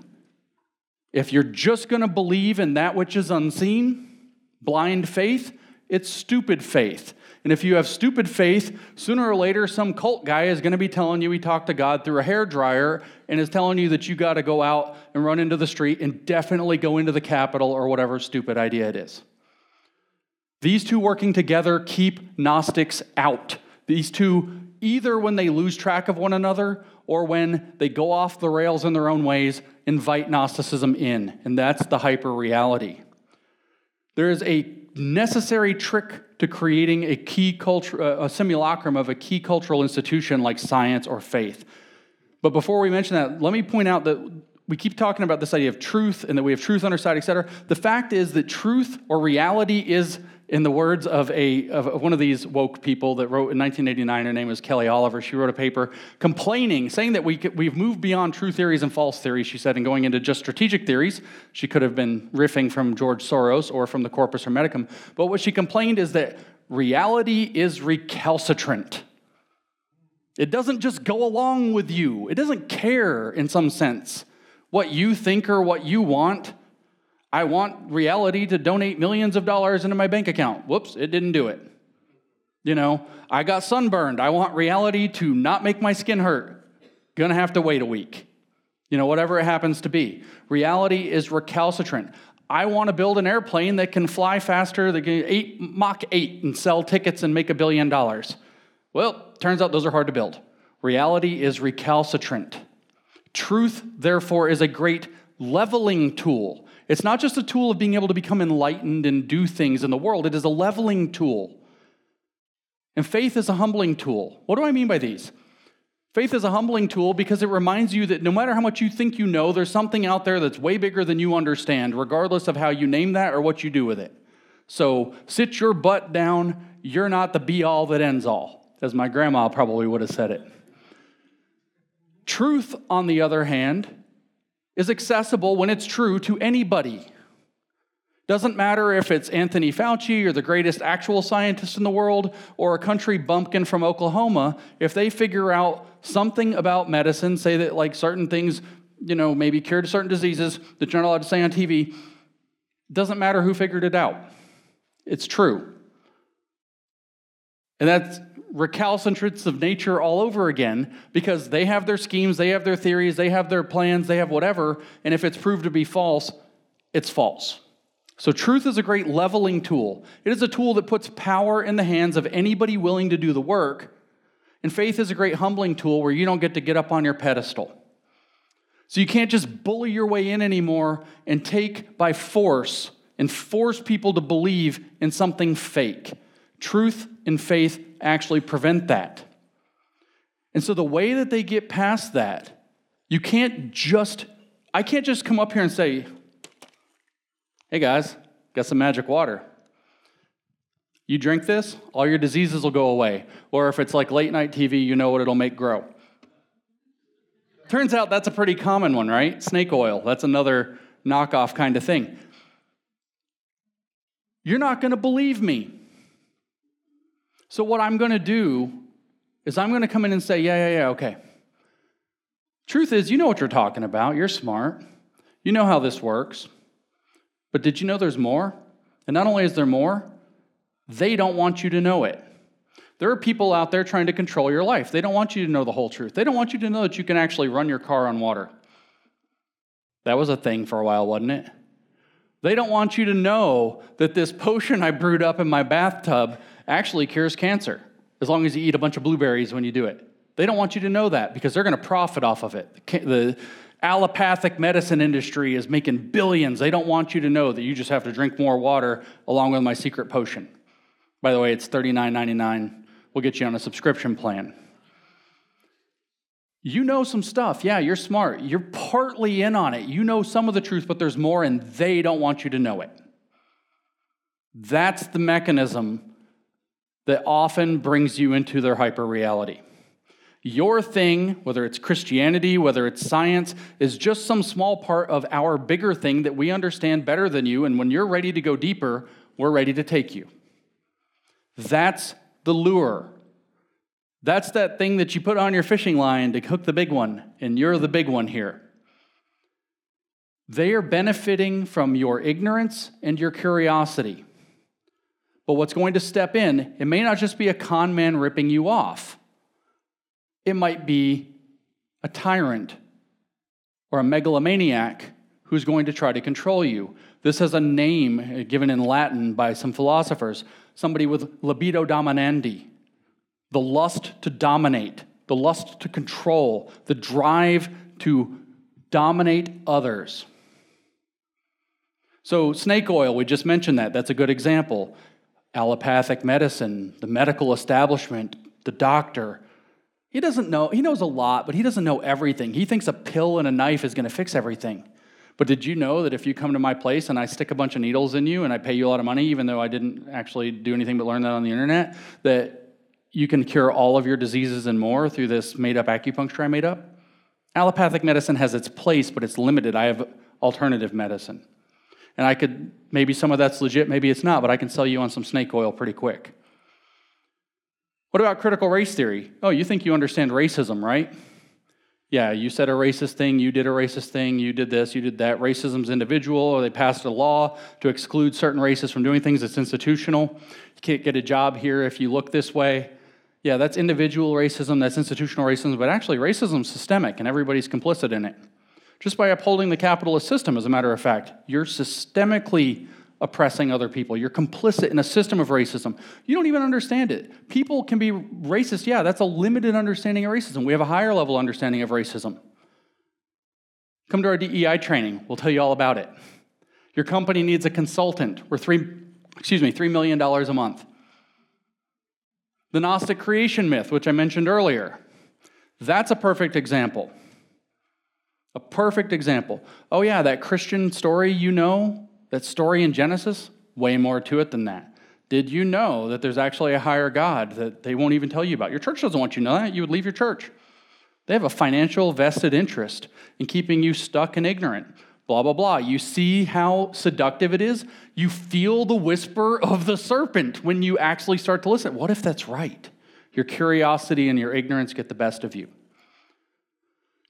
If you're just going to believe in that which is unseen, blind faith, it's stupid faith. And if you have stupid faith, sooner or later, some cult guy is going to be telling you he talked to God through a hair dryer and is telling you that you got to go out and run into the street and definitely go into the Capitol or whatever stupid idea it is. These two working together keep Gnostics out. These two, either when they lose track of one another or when they go off the rails in their own ways, invite Gnosticism in. And that's the hyper reality. There is a necessary trick to creating a key culture, uh, a simulacrum of a key cultural institution like science or faith. But before we mention that, let me point out that we keep talking about this idea of truth and that we have truth on our side, et cetera. The fact is that truth or reality is in the words of, a, of one of these woke people that wrote in 1989, her name was Kelly Oliver, she wrote a paper complaining, saying that we, we've moved beyond true theories and false theories, she said, and going into just strategic theories. She could have been riffing from George Soros or from the Corpus Hermeticum. But what she complained is that reality is recalcitrant. It doesn't just go along with you, it doesn't care in some sense what you think or what you want. I want reality to donate millions of dollars into my bank account. Whoops, it didn't do it. You know, I got sunburned. I want reality to not make my skin hurt. Gonna have to wait a week. You know, whatever it happens to be. Reality is recalcitrant. I want to build an airplane that can fly faster, that can eight, Mach 8 and sell tickets and make a billion dollars. Well, turns out those are hard to build. Reality is recalcitrant. Truth, therefore, is a great leveling tool it's not just a tool of being able to become enlightened and do things in the world, it is a leveling tool. And faith is a humbling tool. What do I mean by these? Faith is a humbling tool because it reminds you that no matter how much you think you know, there's something out there that's way bigger than you understand, regardless of how you name that or what you do with it. So sit your butt down. You're not the be all that ends all, as my grandma probably would have said it. Truth, on the other hand, is accessible when it's true to anybody. Doesn't matter if it's Anthony Fauci or the greatest actual scientist in the world or a country bumpkin from Oklahoma, if they figure out something about medicine, say that like certain things, you know, maybe cured certain diseases that you're not allowed to say on TV, doesn't matter who figured it out. It's true. And that's recalcitrants of nature all over again because they have their schemes, they have their theories, they have their plans, they have whatever. And if it's proved to be false, it's false. So, truth is a great leveling tool. It is a tool that puts power in the hands of anybody willing to do the work. And faith is a great humbling tool where you don't get to get up on your pedestal. So, you can't just bully your way in anymore and take by force and force people to believe in something fake. Truth and faith actually prevent that. And so, the way that they get past that, you can't just, I can't just come up here and say, hey guys, got some magic water. You drink this, all your diseases will go away. Or if it's like late night TV, you know what it'll make grow. Turns out that's a pretty common one, right? Snake oil. That's another knockoff kind of thing. You're not going to believe me. So, what I'm going to do is I'm going to come in and say, yeah, yeah, yeah, okay. Truth is, you know what you're talking about. You're smart. You know how this works. But did you know there's more? And not only is there more, they don't want you to know it. There are people out there trying to control your life. They don't want you to know the whole truth. They don't want you to know that you can actually run your car on water. That was a thing for a while, wasn't it? They don't want you to know that this potion I brewed up in my bathtub actually cures cancer, as long as you eat a bunch of blueberries when you do it. They don't want you to know that because they're going to profit off of it. The, allopathic medicine industry is making billions. They don't want you to know that you just have to drink more water along with my secret potion. By the way, it's $39.99. We'll get you on a subscription plan. You know some stuff. Yeah, you're smart. You're partly in on it. You know some of the truth, but there's more, and they don't want you to know it. That's the mechanism that often brings you into their hyper reality. Your thing, whether it's Christianity, whether it's science, is just some small part of our bigger thing that we understand better than you. And when you're ready to go deeper, we're ready to take you. That's the lure. That's that thing that you put on your fishing line to hook the big one, and you're the big one here. They are benefiting from your ignorance and your curiosity. But what's going to step in, it may not just be a con man ripping you off. It might be a tyrant or a megalomaniac who's going to try to control you. This has a name given in Latin by some philosophers somebody with libido dominandi, the lust to dominate, the lust to control, the drive to dominate others. So, snake oil, we just mentioned that. That's a good example. Allopathic medicine, the medical establishment, the doctor, he doesn't know, he knows a lot, but he doesn't know everything. He thinks a pill and a knife is going to fix everything. But did you know that if you come to my place and I stick a bunch of needles in you and I pay you a lot of money, even though I didn't actually do anything but learn that on the internet, that you can cure all of your diseases and more through this made up acupuncture I made up? Allopathic medicine has its place, but it's limited. I have alternative medicine. And I could, maybe some of that's legit, maybe it's not, but I can sell you on some snake oil pretty quick. What about critical race theory? Oh, you think you understand racism, right? Yeah, you said a racist thing, you did a racist thing, you did this, you did that. Racism's individual, or they passed a law to exclude certain races from doing things. It's institutional. You can't get a job here if you look this way. Yeah, that's individual racism, that's institutional racism, but actually, racism's systemic and everybody's complicit in it. Just by upholding the capitalist system, as a matter of fact, you're systemically oppressing other people. You're complicit in a system of racism. You don't even understand it. People can be racist. Yeah, that's a limited understanding of racism. We have a higher level understanding of racism. Come to our DEI training. We'll tell you all about it. Your company needs a consultant. We're three, excuse me, $3 million a month. The Gnostic creation myth, which I mentioned earlier, that's a perfect example. A perfect example. Oh, yeah, that Christian story you know that story in Genesis, way more to it than that. Did you know that there's actually a higher God that they won't even tell you about? Your church doesn't want you to know that. You would leave your church. They have a financial vested interest in keeping you stuck and ignorant. Blah, blah, blah. You see how seductive it is? You feel the whisper of the serpent when you actually start to listen. What if that's right? Your curiosity and your ignorance get the best of you.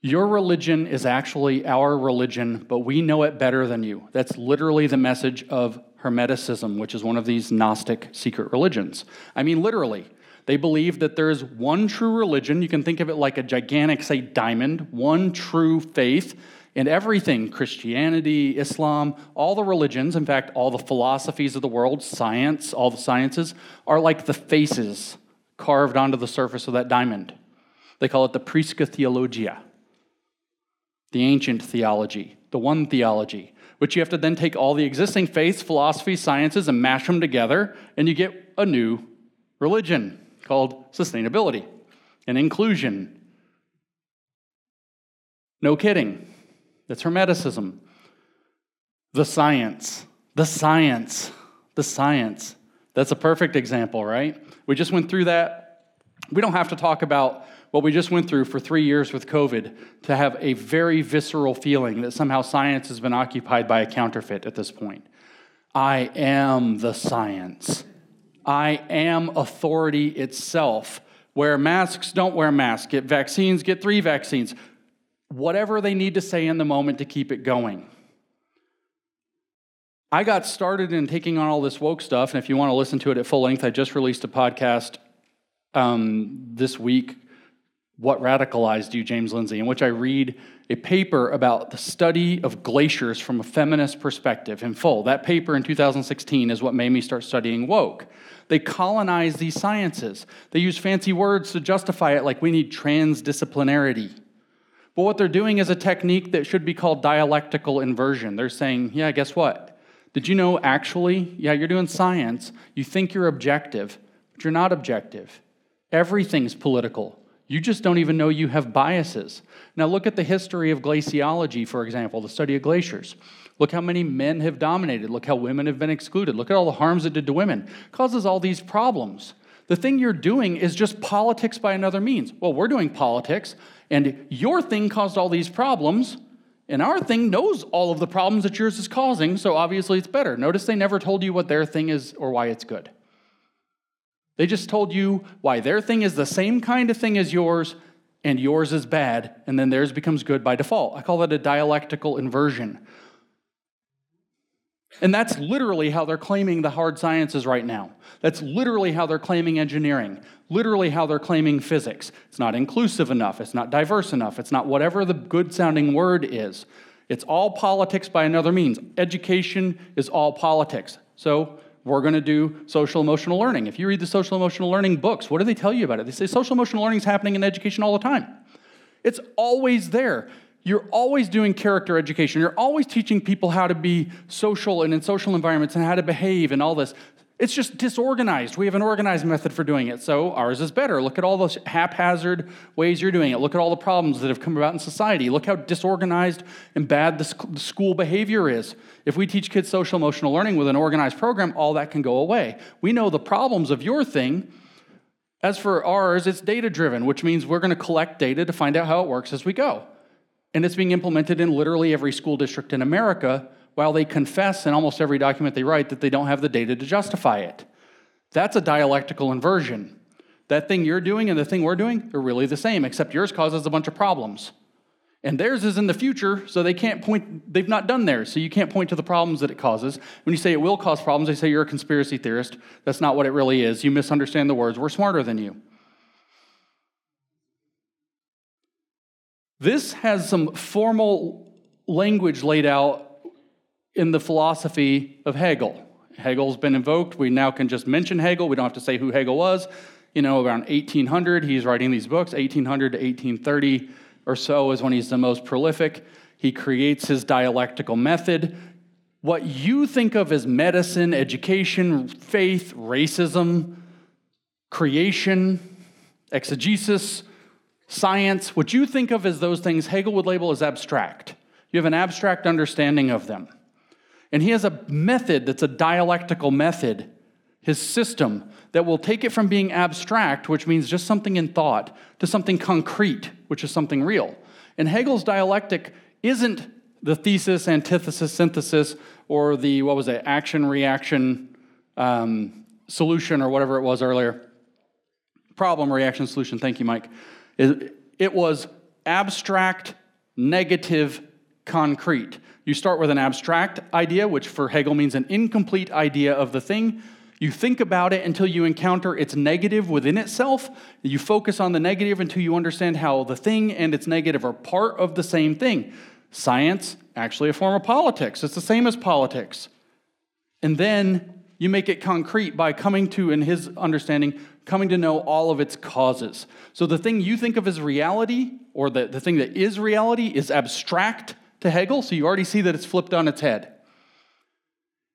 Your religion is actually our religion, but we know it better than you. That's literally the message of Hermeticism, which is one of these Gnostic secret religions. I mean, literally. They believe that there is one true religion. You can think of it like a gigantic, say, diamond, one true faith, And everything Christianity, Islam, all the religions, in fact, all the philosophies of the world, science, all the sciences, are like the faces carved onto the surface of that diamond. They call it the Prisca Theologia, the ancient theology, the one theology, which you have to then take all the existing faiths, philosophies, sciences, and mash them together, and you get a new religion called sustainability and inclusion. No kidding. That's Hermeticism. The science, the science, the science. That's a perfect example, right? We just went through that. We don't have to talk about what we just went through for three years with COVID to have a very visceral feeling that somehow science has been occupied by a counterfeit at this point. I am the science. I am authority itself. Wear masks, don't wear masks. Get vaccines, get three vaccines. Whatever they need to say in the moment to keep it going. I got started in taking on all this woke stuff, and if you want to listen to it at full length, I just released a podcast um, this week, What Radicalized You, James Lindsay, in which I read a paper about the study of glaciers from a feminist perspective in full. That paper in 2016 is what made me start studying woke. They colonize these sciences. They use fancy words to justify it, like we need transdisciplinarity. But what they're doing is a technique that should be called dialectical inversion. They're saying, yeah, guess what? Did you know actually, yeah, you're doing science, you think you're objective, but you're not objective. Everything's political. You just don't even know you have biases. Now, look at the history of glaciology, for example, the study of glaciers. Look how many men have dominated. Look how women have been excluded. Look at all the harms it did to women. It causes all these problems. The thing you're doing is just politics by another means. Well, we're doing politics, and your thing caused all these problems, and our thing knows all of the problems that yours is causing, so obviously it's better. Notice they never told you what their thing is or why it's good. They just told you why their thing is the same kind of thing as yours, and yours is bad, and then theirs becomes good by default. I call that a dialectical inversion. And that's literally how they're claiming the hard sciences right now. That's literally how they're claiming engineering, literally how they're claiming physics. It's not inclusive enough, it's not diverse enough, it's not whatever the good sounding word is. It's all politics by another means. Education is all politics. So we're going to do social emotional learning. If you read the social emotional learning books, what do they tell you about it? They say social emotional learning is happening in education all the time. It's always there. You're always doing character education. You're always teaching people how to be social and in social environments and how to behave and all this. It's just disorganized. We have an organized method for doing it, so ours is better. Look at all those haphazard ways you're doing it. Look at all the problems that have come about in society. Look how disorganized and bad the school behavior is. If we teach kids social emotional learning with an organized program, all that can go away. We know the problems of your thing. As for ours, it's data driven, which means we're going to collect data to find out how it works as we go. And it's being implemented in literally every school district in America while they confess in almost every document they write that they don't have the data to justify it. That's a dialectical inversion. That thing you're doing and the thing we're doing are really the same, except yours causes a bunch of problems. And theirs is in the future, so they can't point, they've not done theirs, so you can't point to the problems that it causes. When you say it will cause problems, they say you're a conspiracy theorist. That's not what it really is. You misunderstand the words. We're smarter than you. This has some formal language laid out in the philosophy of Hegel. Hegel's been invoked. We now can just mention Hegel. We don't have to say who Hegel was. You know, around 1800, he's writing these books. 1800 to 1830 or so is when he's the most prolific. He creates his dialectical method. What you think of as medicine, education, faith, racism, creation, exegesis, Science, what you think of as those things, Hegel would label as abstract. You have an abstract understanding of them. And he has a method that's a dialectical method, his system, that will take it from being abstract, which means just something in thought, to something concrete, which is something real. And Hegel's dialectic isn't the thesis, antithesis, synthesis, or the, what was it, action, reaction, um, solution, or whatever it was earlier. Problem, reaction, solution. Thank you, Mike. It was abstract, negative, concrete. You start with an abstract idea, which for Hegel means an incomplete idea of the thing. You think about it until you encounter its negative within itself. You focus on the negative until you understand how the thing and its negative are part of the same thing. Science, actually a form of politics. It's the same as politics. And then you make it concrete by coming to, in his understanding, coming to know all of its causes. So the thing you think of as reality, or the, the thing that is reality, is abstract to Hegel. So you already see that it's flipped on its head.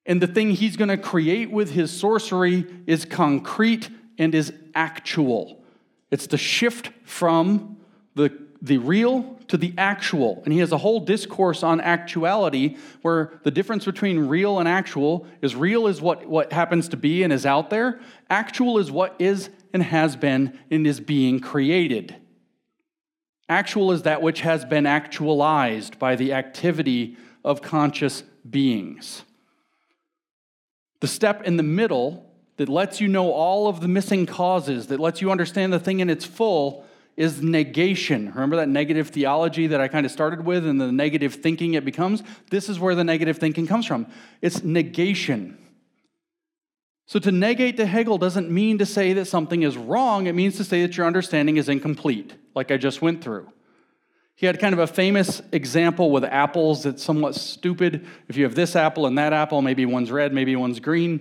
And the thing he's going to create with his sorcery is concrete and is actual. It's the shift from the, the real to the actual. And he has a whole discourse on actuality where the difference between real and actual is real is what, what happens to be and is out there, actual is what is and has been and is being created. Actual is that which has been actualized by the activity of conscious beings. The step in the middle that lets you know all of the missing causes, that lets you understand the thing in its full, is negation. Remember that negative theology that I kind of started with and the negative thinking it becomes? This is where the negative thinking comes from. It's negation. So to negate to Hegel doesn't mean to say that something is wrong, it means to say that your understanding is incomplete, like I just went through. He had kind of a famous example with apples that's somewhat stupid. If you have this apple and that apple, maybe one's red, maybe one's green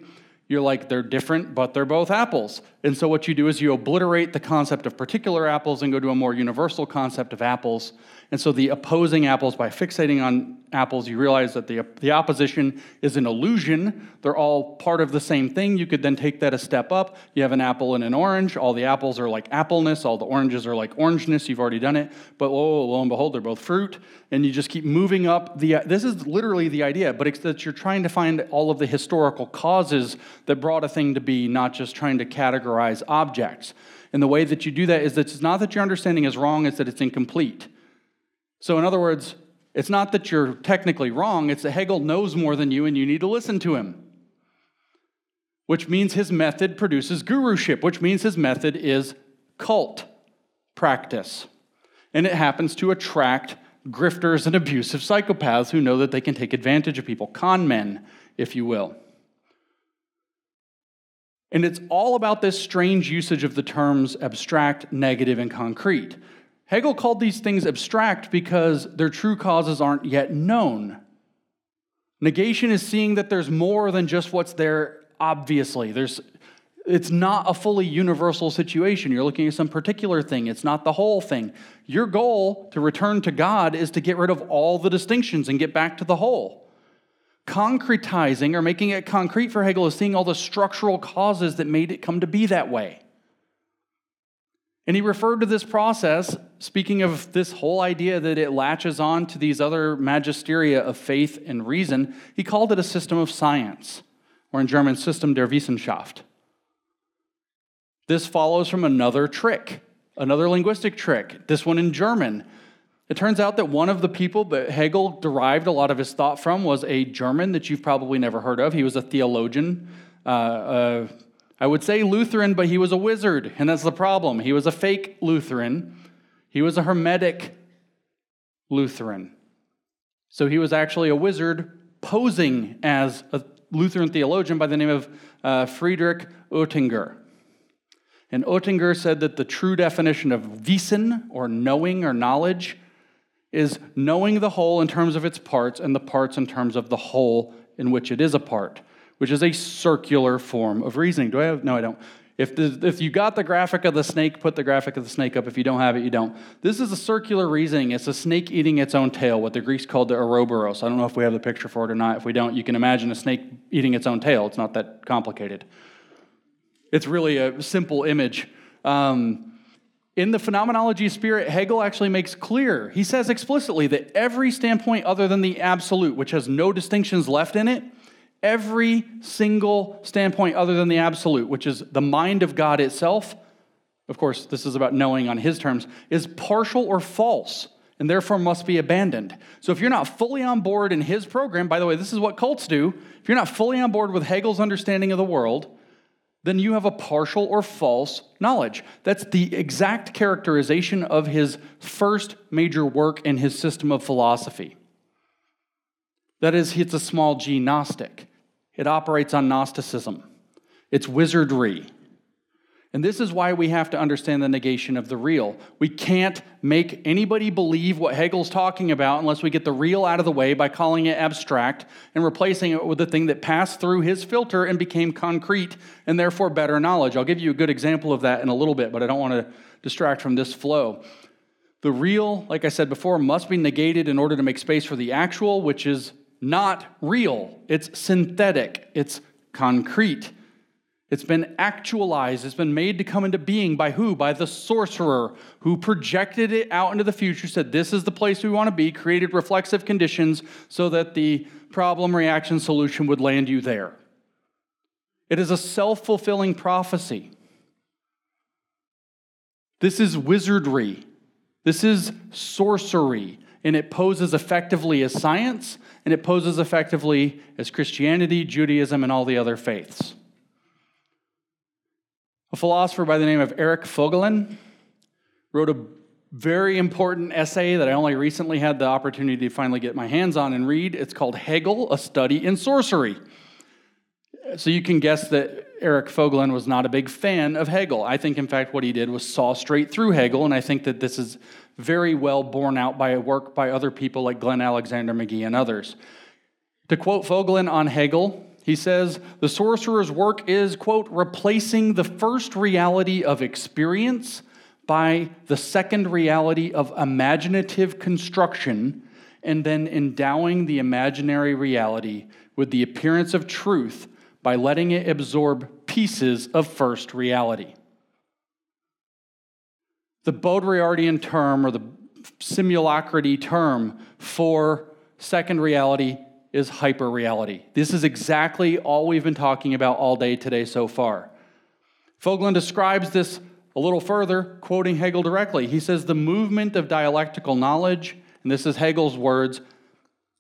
you're like, they're different, but they're both apples. And so what you do is you obliterate the concept of particular apples and go to a more universal concept of apples. And so the opposing apples, by fixating on apples, you realize that the, the opposition is an illusion. They're all part of the same thing. You could then take that a step up. You have an apple and an orange. All the apples are like appleness, all the oranges are like orangeness. You've already done it. But oh, lo and behold, they're both fruit. And you just keep moving up. The, this is literally the idea, but it's that you're trying to find all of the historical causes that brought a thing to be, not just trying to categorize objects. And the way that you do that is that it's not that your understanding is wrong, it's that it's incomplete. So, in other words, it's not that you're technically wrong, it's that Hegel knows more than you and you need to listen to him. Which means his method produces guruship, which means his method is cult practice. And it happens to attract grifters and abusive psychopaths who know that they can take advantage of people, con men, if you will. And it's all about this strange usage of the terms abstract, negative, and concrete. Hegel called these things abstract because their true causes aren't yet known. Negation is seeing that there's more than just what's there obviously. There's, it's not a fully universal situation. You're looking at some particular thing, it's not the whole thing. Your goal to return to God is to get rid of all the distinctions and get back to the whole. Concretizing or making it concrete for Hegel is seeing all the structural causes that made it come to be that way. And he referred to this process, speaking of this whole idea that it latches on to these other magisteria of faith and reason, he called it a system of science, or in German, System der Wissenschaft. This follows from another trick, another linguistic trick, this one in German. It turns out that one of the people that Hegel derived a lot of his thought from was a German that you've probably never heard of. He was a theologian, uh, uh, I would say Lutheran, but he was a wizard, and that's the problem. He was a fake Lutheran, he was a Hermetic Lutheran. So he was actually a wizard posing as a Lutheran theologian by the name of uh, Friedrich Oetinger. And Oetinger said that the true definition of Wissen, or knowing or knowledge, is knowing the whole in terms of its parts and the parts in terms of the whole in which it is a part which is a circular form of reasoning. Do I have? No, I don't. If, the, if you got the graphic of the snake, put the graphic of the snake up. If you don't have it, you don't. This is a circular reasoning. It's a snake eating its own tail, what the Greeks called the Ouroboros. I don't know if we have the picture for it or not. If we don't, you can imagine a snake eating its own tail. It's not that complicated. It's really a simple image. Um, in the phenomenology of spirit, Hegel actually makes clear, he says explicitly that every standpoint other than the absolute, which has no distinctions left in it, every single standpoint other than the absolute, which is the mind of God itself, of course, this is about knowing on his terms, is partial or false and therefore must be abandoned. So if you're not fully on board in his program, by the way, this is what cults do. If you're not fully on board with Hegel's understanding of the world, then you have a partial or false knowledge. That's the exact characterization of his first major work in his system of philosophy. That is, it's a small g Gnostic. It operates on Gnosticism, it's wizardry. And this is why we have to understand the negation of the real. We can't make anybody believe what Hegel's talking about unless we get the real out of the way by calling it abstract and replacing it with the thing that passed through his filter and became concrete and therefore better knowledge. I'll give you a good example of that in a little bit, but I don't want to distract from this flow. The real, like I said before, must be negated in order to make space for the actual, which is not real. It's synthetic, it's concrete. It's been actualized, it's been made to come into being by who? By the sorcerer who projected it out into the future, said, This is the place we want to be, created reflexive conditions so that the problem, reaction, solution would land you there. It is a self fulfilling prophecy. This is wizardry. This is sorcery. And it poses effectively as science, and it poses effectively as Christianity, Judaism, and all the other faiths. A philosopher by the name of Eric Voegelin wrote a very important essay that I only recently had the opportunity to finally get my hands on and read. It's called Hegel, A Study in Sorcery. So you can guess that Eric Voegelin was not a big fan of Hegel. I think, in fact, what he did was saw straight through Hegel, and I think that this is very well borne out by work by other people like Glenn Alexander Magee and others. To quote Voegelin on Hegel, he says, the sorcerer's work is, quote, replacing the first reality of experience by the second reality of imaginative construction, and then endowing the imaginary reality with the appearance of truth by letting it absorb pieces of first reality. The Baudrillardian term, or the simulacrity term for second reality, is hyperreality. This is exactly all we've been talking about all day today so far. Voegelin describes this a little further, quoting Hegel directly. He says, The movement of dialectical knowledge, and this is Hegel's words,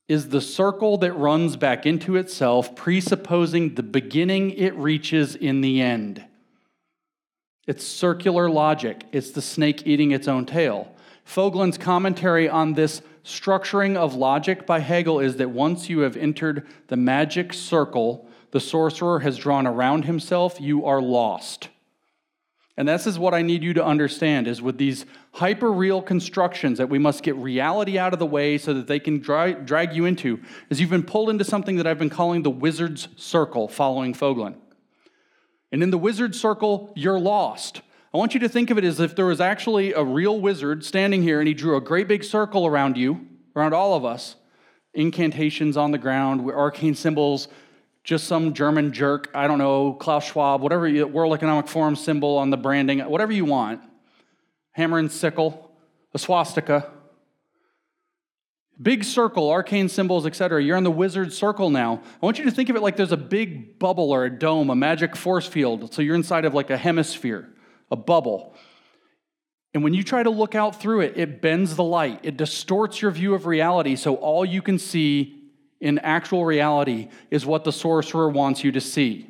is the circle that runs back into itself, presupposing the beginning it reaches in the end. It's circular logic, it's the snake eating its own tail. Voegelin's commentary on this structuring of logic by Hegel is that once you have entered the magic circle the sorcerer has drawn around himself, you are lost. And this is what I need you to understand is with these hyper real constructions that we must get reality out of the way so that they can dra- drag you into, is you've been pulled into something that I've been calling the wizard's circle following Voegelin. And in the wizard circle, you're lost. I want you to think of it as if there was actually a real wizard standing here and he drew a great big circle around you, around all of us, incantations on the ground, arcane symbols, just some German jerk, I don't know, Klaus Schwab, whatever, you, World Economic Forum symbol on the branding, whatever you want, hammer and sickle, a swastika, big circle, arcane symbols, etc. You're in the wizard circle now. I want you to think of it like there's a big bubble or a dome, a magic force field. So you're inside of like a hemisphere a bubble. And when you try to look out through it, it bends the light, it distorts your view of reality, so all you can see in actual reality is what the sorcerer wants you to see.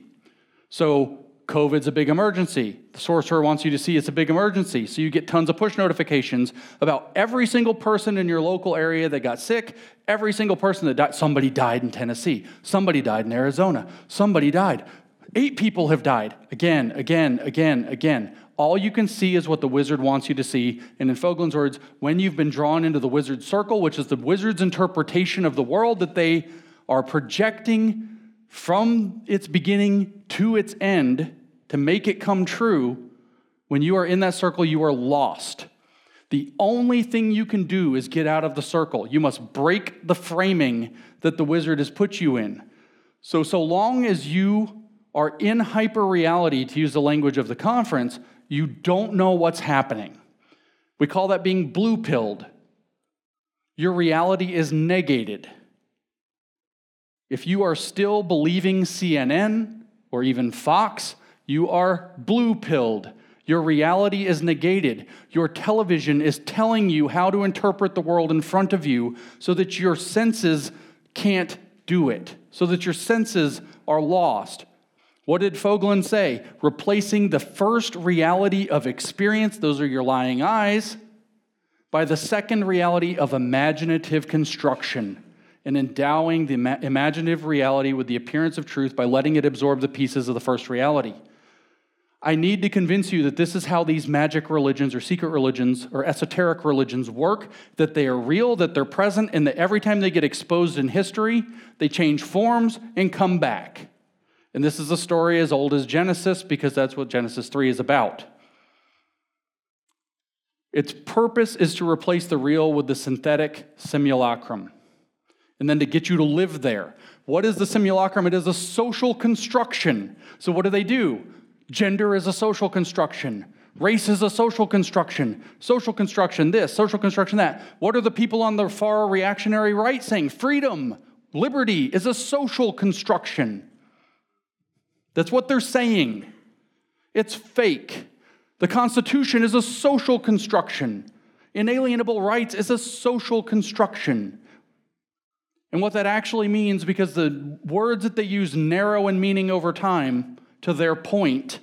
So, COVID's a big emergency. The sorcerer wants you to see it's a big emergency. So, you get tons of push notifications about every single person in your local area that got sick, every single person that died. Somebody died in Tennessee, somebody died in Arizona, somebody died. Eight people have died again, again, again, again all you can see is what the wizard wants you to see. And in Voegelin's words, when you've been drawn into the wizard's circle, which is the wizard's interpretation of the world that they are projecting from its beginning to its end to make it come true, when you are in that circle, you are lost. The only thing you can do is get out of the circle. You must break the framing that the wizard has put you in. So, so long as you are in hyper reality, to use the language of the conference, you don't know what's happening. We call that being blue pilled. Your reality is negated. If you are still believing CNN or even Fox, you are blue pilled. Your reality is negated. Your television is telling you how to interpret the world in front of you so that your senses can't do it, so that your senses are lost. What did Voegelin say? Replacing the first reality of experience, those are your lying eyes, by the second reality of imaginative construction and endowing the ima- imaginative reality with the appearance of truth by letting it absorb the pieces of the first reality. I need to convince you that this is how these magic religions or secret religions or esoteric religions work, that they are real, that they're present, and that every time they get exposed in history, they change forms and come back. And this is a story as old as Genesis because that's what Genesis 3 is about. Its purpose is to replace the real with the synthetic simulacrum and then to get you to live there. What is the simulacrum? It is a social construction. So, what do they do? Gender is a social construction. Race is a social construction. Social construction this, social construction that. What are the people on the far reactionary right saying? Freedom, liberty is a social construction. That's what they're saying. It's fake. The Constitution is a social construction. Inalienable rights is a social construction. And what that actually means, because the words that they use narrow in meaning over time to their point,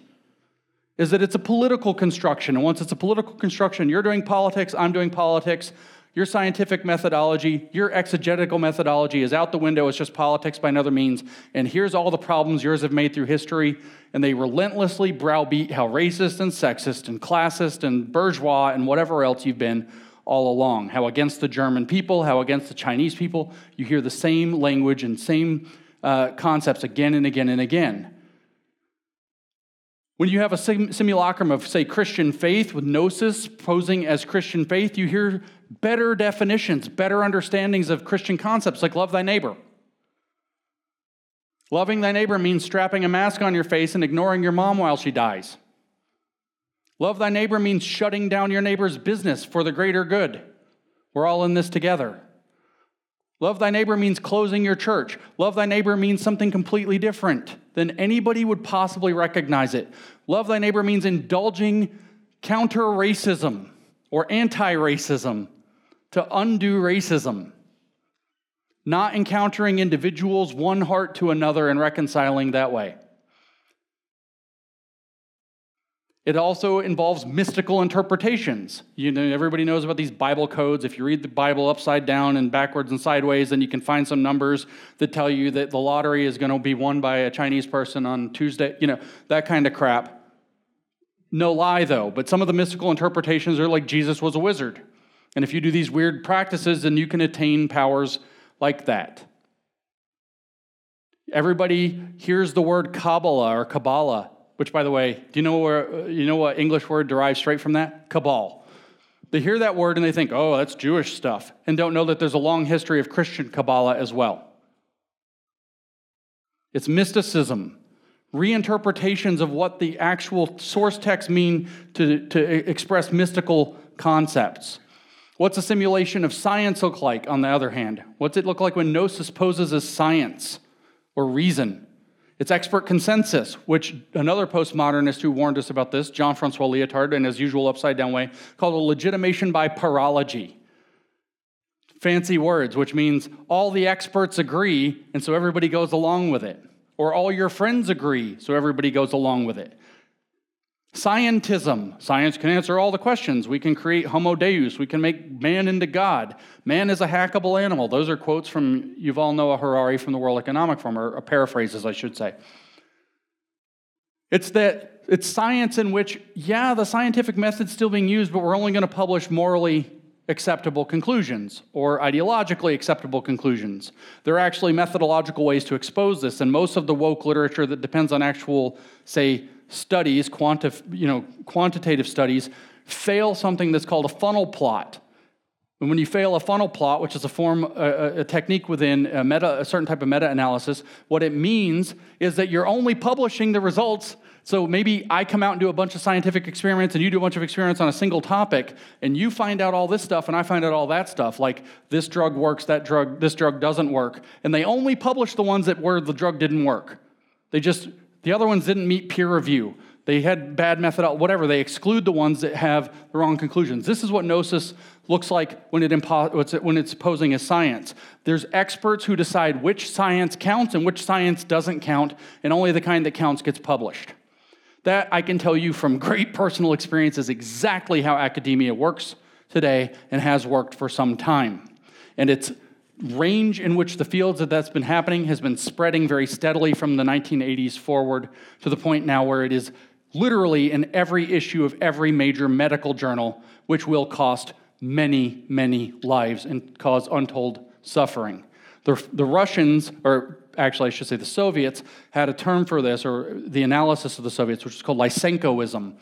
is that it's a political construction. And once it's a political construction, you're doing politics, I'm doing politics. Your scientific methodology, your exegetical methodology is out the window. It's just politics by another means. And here's all the problems yours have made through history. And they relentlessly browbeat how racist and sexist and classist and bourgeois and whatever else you've been all along. How against the German people, how against the Chinese people. You hear the same language and same uh, concepts again and again and again. When you have a simulacrum of, say, Christian faith with gnosis posing as Christian faith, you hear better definitions, better understandings of Christian concepts like love thy neighbor. Loving thy neighbor means strapping a mask on your face and ignoring your mom while she dies. Love thy neighbor means shutting down your neighbor's business for the greater good. We're all in this together. Love thy neighbor means closing your church. Love thy neighbor means something completely different than anybody would possibly recognize it. Love thy neighbor means indulging counter racism or anti racism to undo racism, not encountering individuals one heart to another and reconciling that way. It also involves mystical interpretations. You know, everybody knows about these Bible codes. If you read the Bible upside down and backwards and sideways, then you can find some numbers that tell you that the lottery is going to be won by a Chinese person on Tuesday, you know, that kind of crap. No lie, though, but some of the mystical interpretations are like Jesus was a wizard. And if you do these weird practices, then you can attain powers like that. Everybody hears the word Kabbalah or Kabbalah, which, by the way, do you know where you know what English word derives straight from that? Cabal. They hear that word and they think, oh, that's Jewish stuff, and don't know that there's a long history of Christian Kabbalah as well. It's mysticism, reinterpretations of what the actual source texts mean to, to express mystical concepts. What's a simulation of science look like, on the other hand? What's it look like when gnosis poses as science or reason? It's expert consensus, which another postmodernist who warned us about this, Jean Francois Lyotard, in his usual upside down way, called a legitimation by paralogy. Fancy words, which means all the experts agree, and so everybody goes along with it. Or all your friends agree, so everybody goes along with it. Scientism. Science can answer all the questions. We can create Homo Deus. We can make man into God. Man is a hackable animal. Those are quotes from Yuval Noah Harari from the World Economic Forum, or paraphrases, I should say. It's that it's science in which, yeah, the scientific method's still being used, but we're only going to publish morally acceptable conclusions or ideologically acceptable conclusions. There are actually methodological ways to expose this, and most of the woke literature that depends on actual, say, studies, quantif- you know, quantitative studies, fail something that's called a funnel plot. And when you fail a funnel plot, which is a form, a, a technique within a, meta, a certain type of meta-analysis, what it means is that you're only publishing the results. So maybe I come out and do a bunch of scientific experiments, and you do a bunch of experiments on a single topic, and you find out all this stuff, and I find out all that stuff, like this drug works, that drug, this drug doesn't work, and they only publish the ones that where the drug didn't work. They just the other ones didn't meet peer review. They had bad methodology, whatever. They exclude the ones that have the wrong conclusions. This is what gnosis looks like when, it impo- when it's posing as science. There's experts who decide which science counts and which science doesn't count, and only the kind that counts gets published. That I can tell you from great personal experience is exactly how academia works today and has worked for some time. And it's range in which the fields that that's been happening has been spreading very steadily from the 1980s forward to the point now where it is literally in every issue of every major medical journal, which will cost many, many lives and cause untold suffering. The, the Russians, or actually, I should say the Soviets, had a term for this, or the analysis of the Soviets, which is called Lysenkoism.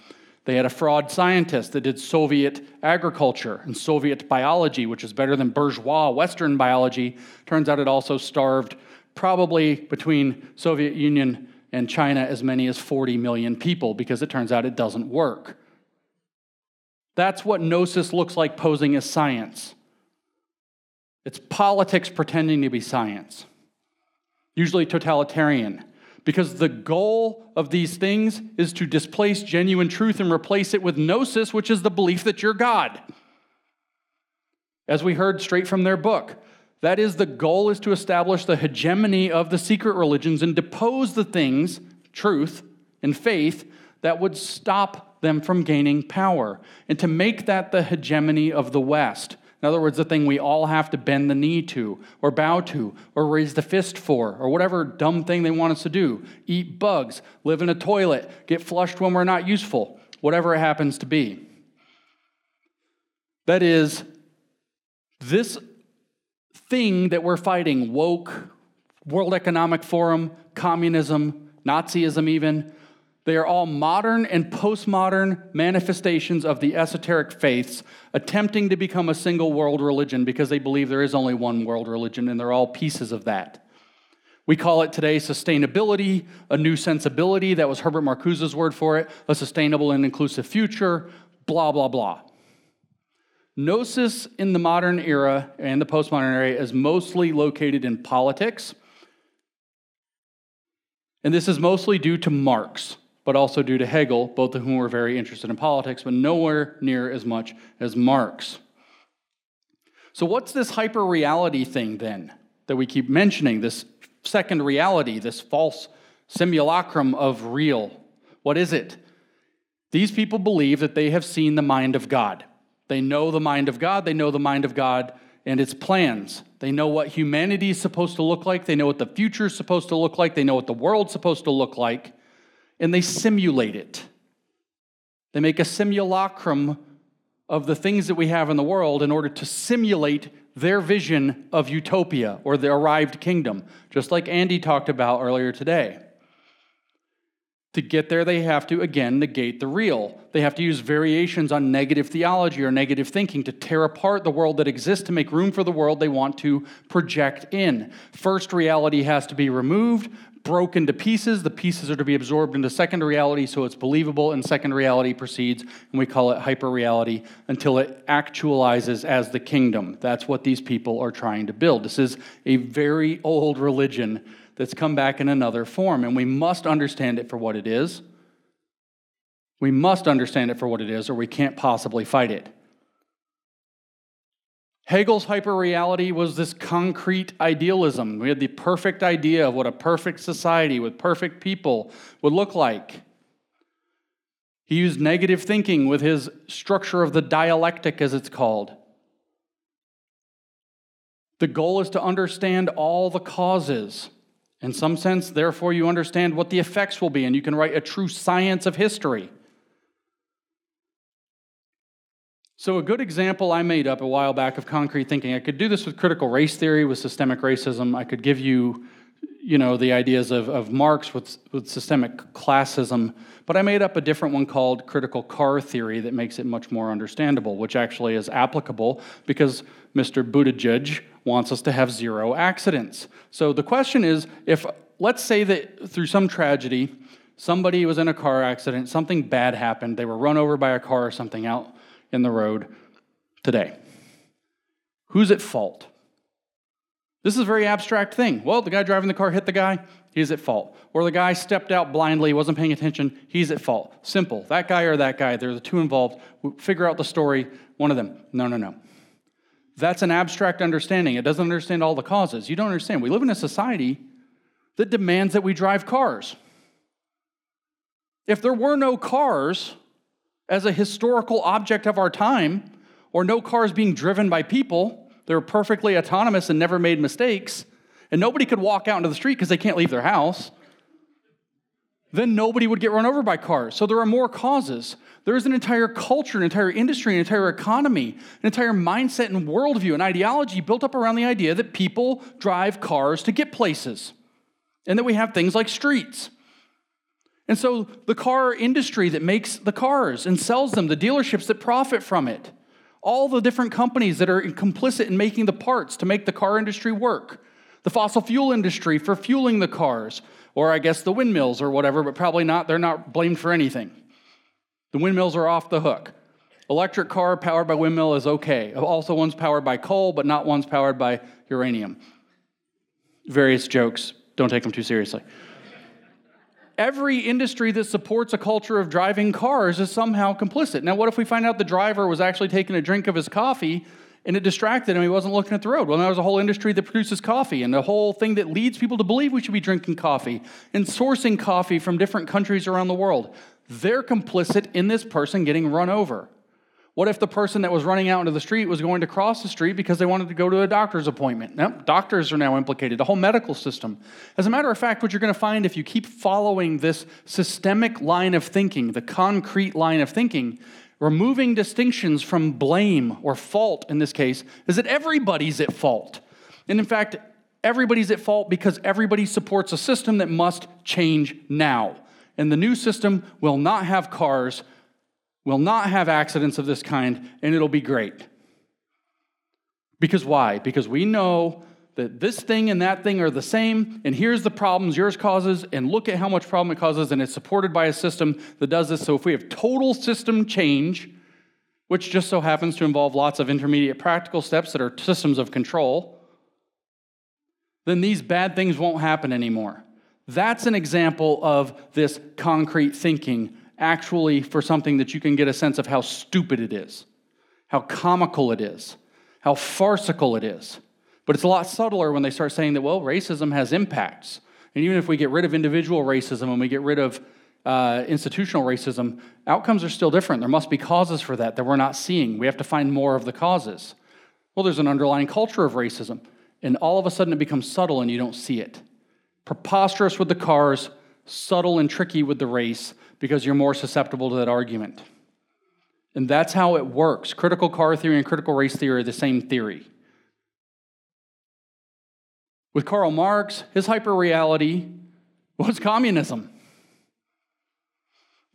They had a fraud scientist that did Soviet agriculture and Soviet biology, which is better than bourgeois Western biology. Turns out it also starved probably between Soviet Union and China as many as 40 million people because it turns out it doesn't work. That's what gnosis looks like posing as science. It's politics pretending to be science, usually totalitarian, because the goal of these things is to displace genuine truth and replace it with gnosis, which is the belief that you're God. As we heard straight from their book, that is, the goal is to establish the hegemony of the secret religions and depose the things, truth and faith, that would stop them from gaining power, and to make that the hegemony of the West. In other words, the thing we all have to bend the knee to, or bow to, or raise the fist for, or whatever dumb thing they want us to do. Eat bugs, live in a toilet, get flushed when we're not useful, whatever it happens to be. That is, this thing that we're fighting woke, World Economic Forum, communism, Nazism, even they are all modern and postmodern manifestations of the esoteric faiths attempting to become a single world religion because they believe there is only one world religion and they're all pieces of that. We call it today sustainability, a new sensibility. That was Herbert Marcuse's word for it, a sustainable and inclusive future, blah, blah, blah. Gnosis in the modern era and the postmodern era is mostly located in politics. And this is mostly due to Marx but also due to Hegel, both of whom were very interested in politics, but nowhere near as much as Marx. So, what's this hyper reality thing then that we keep mentioning? This second reality, this false simulacrum of real? What is it? These people believe that they have seen the mind of God. They know the mind of God, they know the mind of God and its plans. They know what humanity is supposed to look like, they know what the future is supposed to look like, they know what the world's supposed to look like and they simulate it. They make a simulacrum of the things that we have in the world in order to simulate their vision of utopia or the arrived kingdom, just like Andy talked about earlier today. To get there, they have to, again, negate the real. They have to use variations on negative theology or negative thinking to tear apart the world that exists to make room for the world they want to project in. First reality has to be removed, broken to pieces. The pieces are to be absorbed into second reality so it's believable, and second reality proceeds, and we call it hyper reality until it actualizes as the kingdom. That's what these people are trying to build. This is a very old religion that's come back in another form, and we must understand it for what it is. We must understand it for what it is, or we can't possibly fight it. Hegel's hyperreality was this concrete idealism. We had the perfect idea of what a perfect society with perfect people would look like. He used negative thinking with his structure of the dialectic, as it's called. The goal is to understand all the causes. In some sense, therefore, you understand what the effects will be, and you can write a true science of history. So, a good example I made up a while back of concrete thinking, I could do this with critical race theory, with systemic racism. I could give you, you know, the ideas of, of Marx with, with systemic classism. But I made up a different one called critical car theory that makes it much more understandable, which actually is applicable because Mr. Buttigieg wants us to have zero accidents. So the question is if, let's say that through some tragedy, somebody was in a car accident, something bad happened, they were run over by a car or something out in the road today. Who's at fault? This is a very abstract thing. Well, the guy driving the car hit the guy, he's at fault. Or the guy stepped out blindly, wasn't paying attention, he's at fault. Simple. That guy or that guy, they're the two involved. We figure out the story, one of them. No, no, no. That's an abstract understanding. It doesn't understand all the causes. You don't understand. We live in a society that demands that we drive cars. If there were no cars, as a historical object of our time, or no cars being driven by people. They're perfectly autonomous and never made mistakes. And nobody could walk out into the street because they can't leave their house. then nobody would get run over by cars. So there are more causes. There is an entire culture, an entire industry, an entire economy, an entire mindset and worldview, an ideology built up around the idea that people drive cars to get places and that we have things like streets. And so the car industry that makes the cars and sells them, the dealerships that profit from it, all the different companies that are complicit in making the parts to make the car industry work, the fossil fuel industry for fueling the cars, or I guess the windmills or whatever, but probably not, they're not blamed for anything. The windmills are off the hook. Electric car powered by windmill is okay. Also, one's powered by coal, but not one's powered by uranium. Various jokes, don't take them too seriously. Every industry that supports a culture of driving cars is somehow complicit. Now, what if we find out the driver was actually taking a drink of his coffee and it distracted him. He wasn't looking at the road. Well, now there's a whole industry that produces coffee and a whole thing that leads people to believe we should be drinking coffee and sourcing coffee from different countries around the world. They're complicit in this person getting run over. What if the person that was running out into the street was going to cross the street because they wanted to go to a doctor's appointment? Doctors are now implicated, the whole medical system. As a matter of fact, what you're going to find if you keep following this systemic line of thinking, the concrete line of thinking, removing distinctions from blame or fault in this case, is that everybody's at fault. And in fact, everybody's at fault because everybody supports a system that must change now. And the new system will not have cars, will not have accidents of this kind, and it'll be great. Because why? Because we know that this thing and that thing are the same, and here's the problems yours causes, and look at how much problem it causes, and it's supported by a system that does this. So if we have total system change, which just so happens to involve lots of intermediate practical steps that are systems of control, then these bad things won't happen anymore. That's an example of this concrete thinking, actually, for something that you can get a sense of how stupid it is, how comical it is, how farcical it is. But it's a lot subtler when they start saying that, well, racism has impacts. And even if we get rid of individual racism and we get rid of uh, institutional racism, outcomes are still different. There must be causes for that that we're not seeing. We have to find more of the causes. Well, there's an underlying culture of racism, and all of a sudden it becomes subtle and you don't see it. Preposterous with the cars, subtle and tricky with the race because you're more susceptible to that argument. And that's how it works. Critical car theory and critical race theory are the same theory. With Karl Marx, his hyperreality was communism.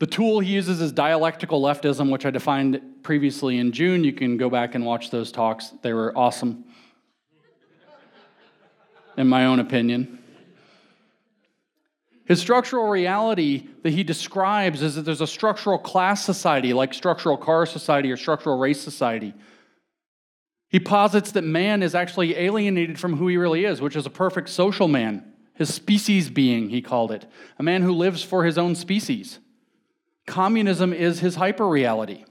The tool he uses is dialectical leftism, which I defined previously in June. You can go back and watch those talks, they were awesome, in my own opinion. His structural reality that he describes is that there's a structural class society, like structural car society or structural race society. He posits that man is actually alienated from who he really is, which is a perfect social man, his species being, he called it, a man who lives for his own species. Communism is his hyperreality.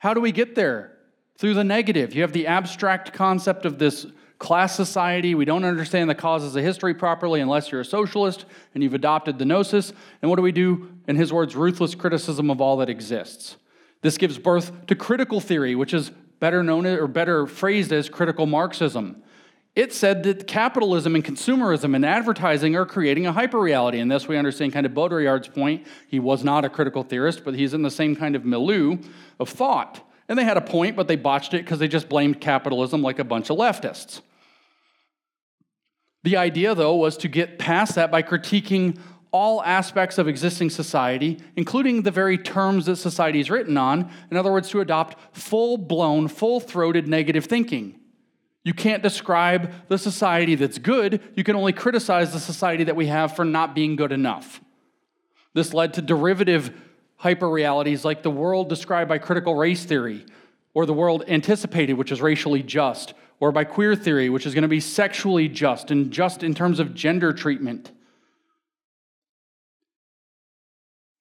How do we get there? Through the negative. You have the abstract concept of this class society. We don't understand the causes of history properly unless you're a socialist and you've adopted the gnosis. And what do we do? In his words, ruthless criticism of all that exists. This gives birth to critical theory, which is better known or better phrased as critical Marxism. It said that capitalism and consumerism and advertising are creating a hyperreality. And thus we understand kind of Baudrillard's point. He was not a critical theorist, but he's in the same kind of milieu of thought. And they had a point, but they botched it because they just blamed capitalism like a bunch of leftists. The idea, though, was to get past that by critiquing all aspects of existing society, including the very terms that society is written on. In other words, to adopt full blown, full throated negative thinking. You can't describe the society that's good, you can only criticize the society that we have for not being good enough. This led to derivative hyperrealities like the world described by critical race theory, or the world anticipated, which is racially just, or by queer theory, which is going to be sexually just and just in terms of gender treatment.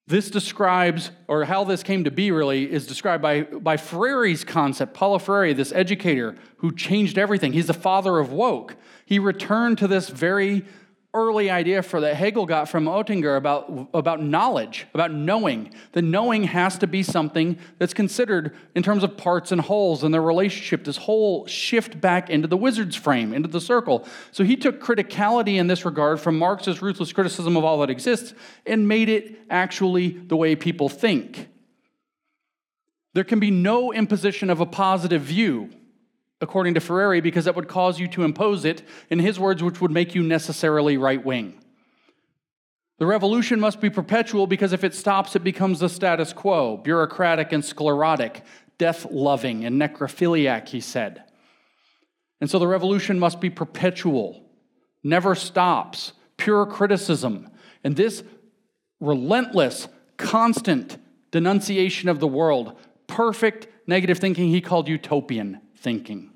This describes, or how this came to be really, is described by, by Freire's concept. Paulo Freire, this educator who changed everything. He's the father of woke. He returned to this very early idea for that Hegel got from Oetinger about, about knowledge, about knowing. The knowing has to be something that's considered in terms of parts and wholes and their relationship, this whole shift back into the wizard's frame, into the circle. So he took criticality in this regard from Marx's ruthless criticism of all that exists and made it actually the way people think. There can be no imposition of a positive view according to Freire, because that would cause you to impose it, in his words, which would make you necessarily right wing. The revolution must be perpetual because if it stops, it becomes the status quo, bureaucratic and sclerotic, death loving and necrophiliac, he said. And so the revolution must be perpetual, never stops, pure criticism. And this relentless, constant denunciation of the world, perfect negative thinking, he called utopian thinking.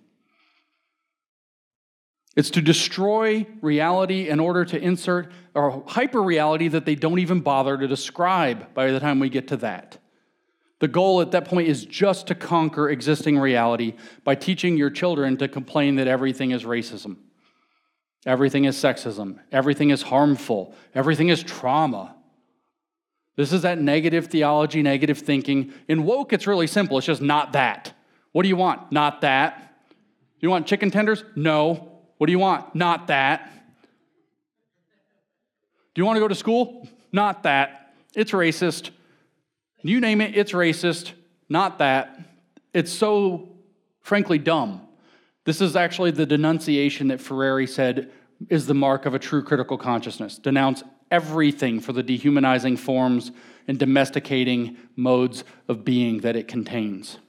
It's to destroy reality in order to insert a hyper reality that they don't even bother to describe by the time we get to that. The goal at that point is just to conquer existing reality by teaching your children to complain that everything is racism, everything is sexism, everything is harmful, everything is trauma. This is that negative theology, negative thinking. In woke, it's really simple. It's just not that. What do you want? Not that. You want chicken tenders? No. What do you want? Not that. Do you want to go to school? Not that. It's racist. You name it, it's racist. Not that. It's so, frankly, dumb. This is actually the denunciation that Freire said is the mark of a true critical consciousness. Denounce everything for the dehumanizing forms and domesticating modes of being that it contains.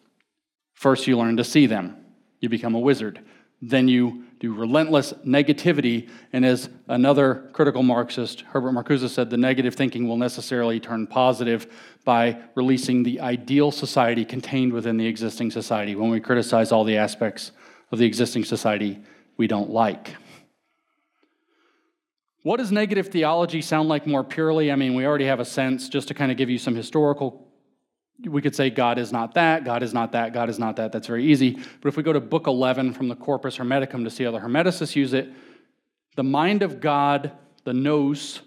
First, you learn to see them, you become a wizard. Then you do relentless negativity. And as another critical Marxist, Herbert Marcuse, said, the negative thinking will necessarily turn positive by releasing the ideal society contained within the existing society when we criticize all the aspects of the existing society we don't like. What does negative theology sound like more purely? I mean, we already have a sense, just to kind of give you some historical we could say God is not that, God is not that, God is not that. That's very easy. But if we go to book 11 from the Corpus Hermeticum to see how the Hermeticists use it, the mind of God, the nous,